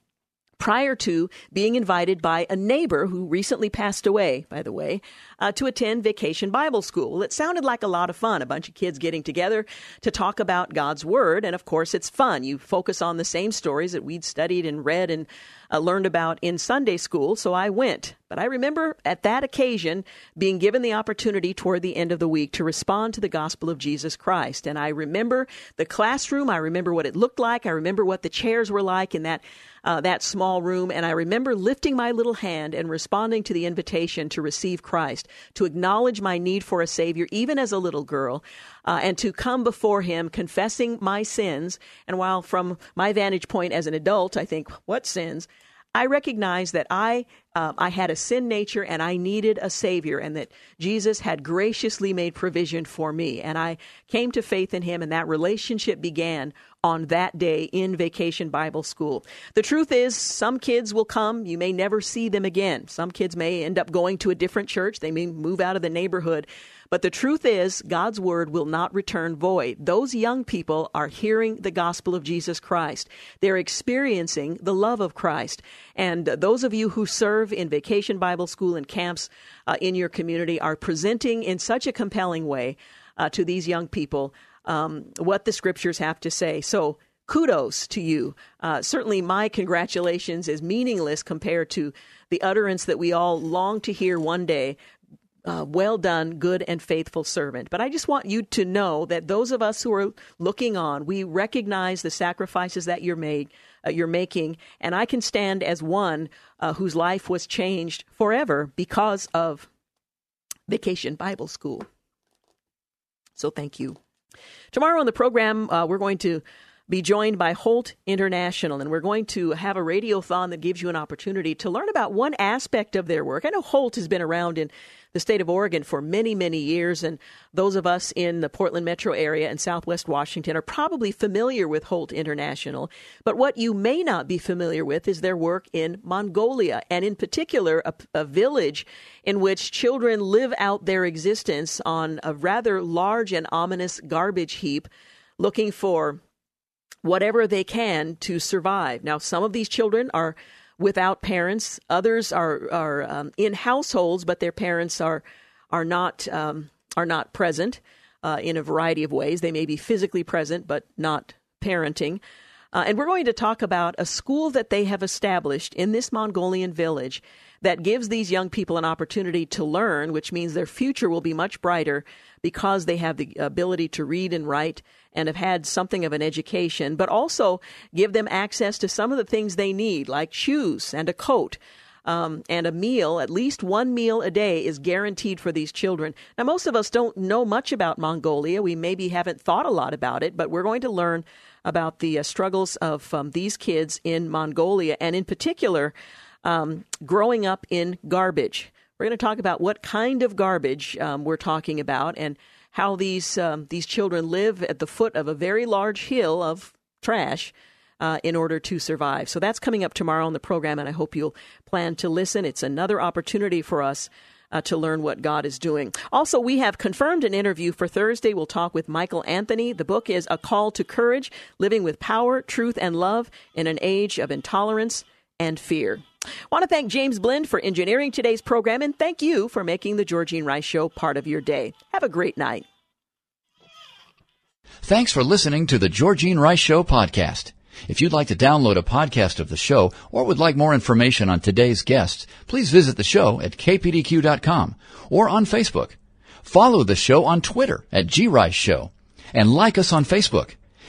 prior to being invited by a neighbor who recently passed away, by the way, uh, to attend vacation Bible school. It sounded like a lot of fun, a bunch of kids getting together to talk about God's Word. And of course, it's fun. You focus on the same stories that we'd studied and read and uh, learned about in Sunday school. So I went. But I remember at that occasion being given the opportunity toward the end of the week to respond to the gospel of Jesus Christ. And I remember the classroom. I remember what it looked like. I remember what the chairs were like in that uh, that small room. And I remember lifting my little hand and responding to the invitation to receive Christ, to acknowledge my need for a Savior, even as a little girl, uh, and to come before Him confessing my sins. And while from my vantage point as an adult, I think, what sins? I recognized that I uh, I had a sin nature and I needed a savior, and that Jesus had graciously made provision for me. And I came to faith in Him, and that relationship began on that day in Vacation Bible School. The truth is, some kids will come, you may never see them again. Some kids may end up going to a different church, they may move out of the neighborhood. But the truth is, God's word will not return void. Those young people are hearing the gospel of Jesus Christ. They're experiencing the love of Christ. And those of you who serve in vacation Bible school and camps uh, in your community are presenting in such a compelling way uh, to these young people um, what the scriptures have to say. So, kudos to you. Uh, certainly, my congratulations is meaningless compared to the utterance that we all long to hear one day uh, well done, good and faithful servant. But I just want you to know that those of us who are looking on, we recognize the sacrifices that you're made, uh, you're making, and I can stand as one uh, whose life was changed forever because of Vacation Bible School. So thank you. Tomorrow on the program, uh, we're going to be joined by Holt International, and we're going to have a radiothon that gives you an opportunity to learn about one aspect of their work. I know Holt has been around in the state of Oregon for many, many years, and those of us in the Portland metro area and southwest Washington are probably familiar with Holt International. But what you may not be familiar with is their work in Mongolia, and in particular, a, a village in which children live out their existence on a rather large and ominous garbage heap looking for whatever they can to survive. Now, some of these children are without parents. Others are are um, in households, but their parents are are not um, are not present uh, in a variety of ways. They may be physically present, but not parenting. Uh, and we're going to talk about a school that they have established in this Mongolian village that gives these young people an opportunity to learn, which means their future will be much brighter because they have the ability to read and write and have had something of an education, but also give them access to some of the things they need, like shoes and a coat. Um, and a meal, at least one meal a day, is guaranteed for these children. Now, most of us don't know much about Mongolia. We maybe haven't thought a lot about it, but we're going to learn about the uh, struggles of um, these kids in Mongolia, and in particular, um, growing up in garbage. We're going to talk about what kind of garbage um, we're talking about and how these um, these children live at the foot of a very large hill of trash uh, in order to survive. So that's coming up tomorrow on the program, and I hope you'll plan to listen. It's another opportunity for us. Uh, to learn what God is doing. Also, we have confirmed an interview for Thursday. We'll talk with Michael Anthony. The book is A Call to Courage Living with Power, Truth, and Love in an Age of Intolerance and Fear. I want to thank James Blend for engineering today's program and thank you for making the Georgene Rice Show part of your day. Have a great night. Thanks for listening to the Georgene Rice Show podcast. If you'd like to download a podcast of the show or would like more information on today's guests, please visit the show at kpdq.com or on Facebook. Follow the show on Twitter at grice show and like us on Facebook.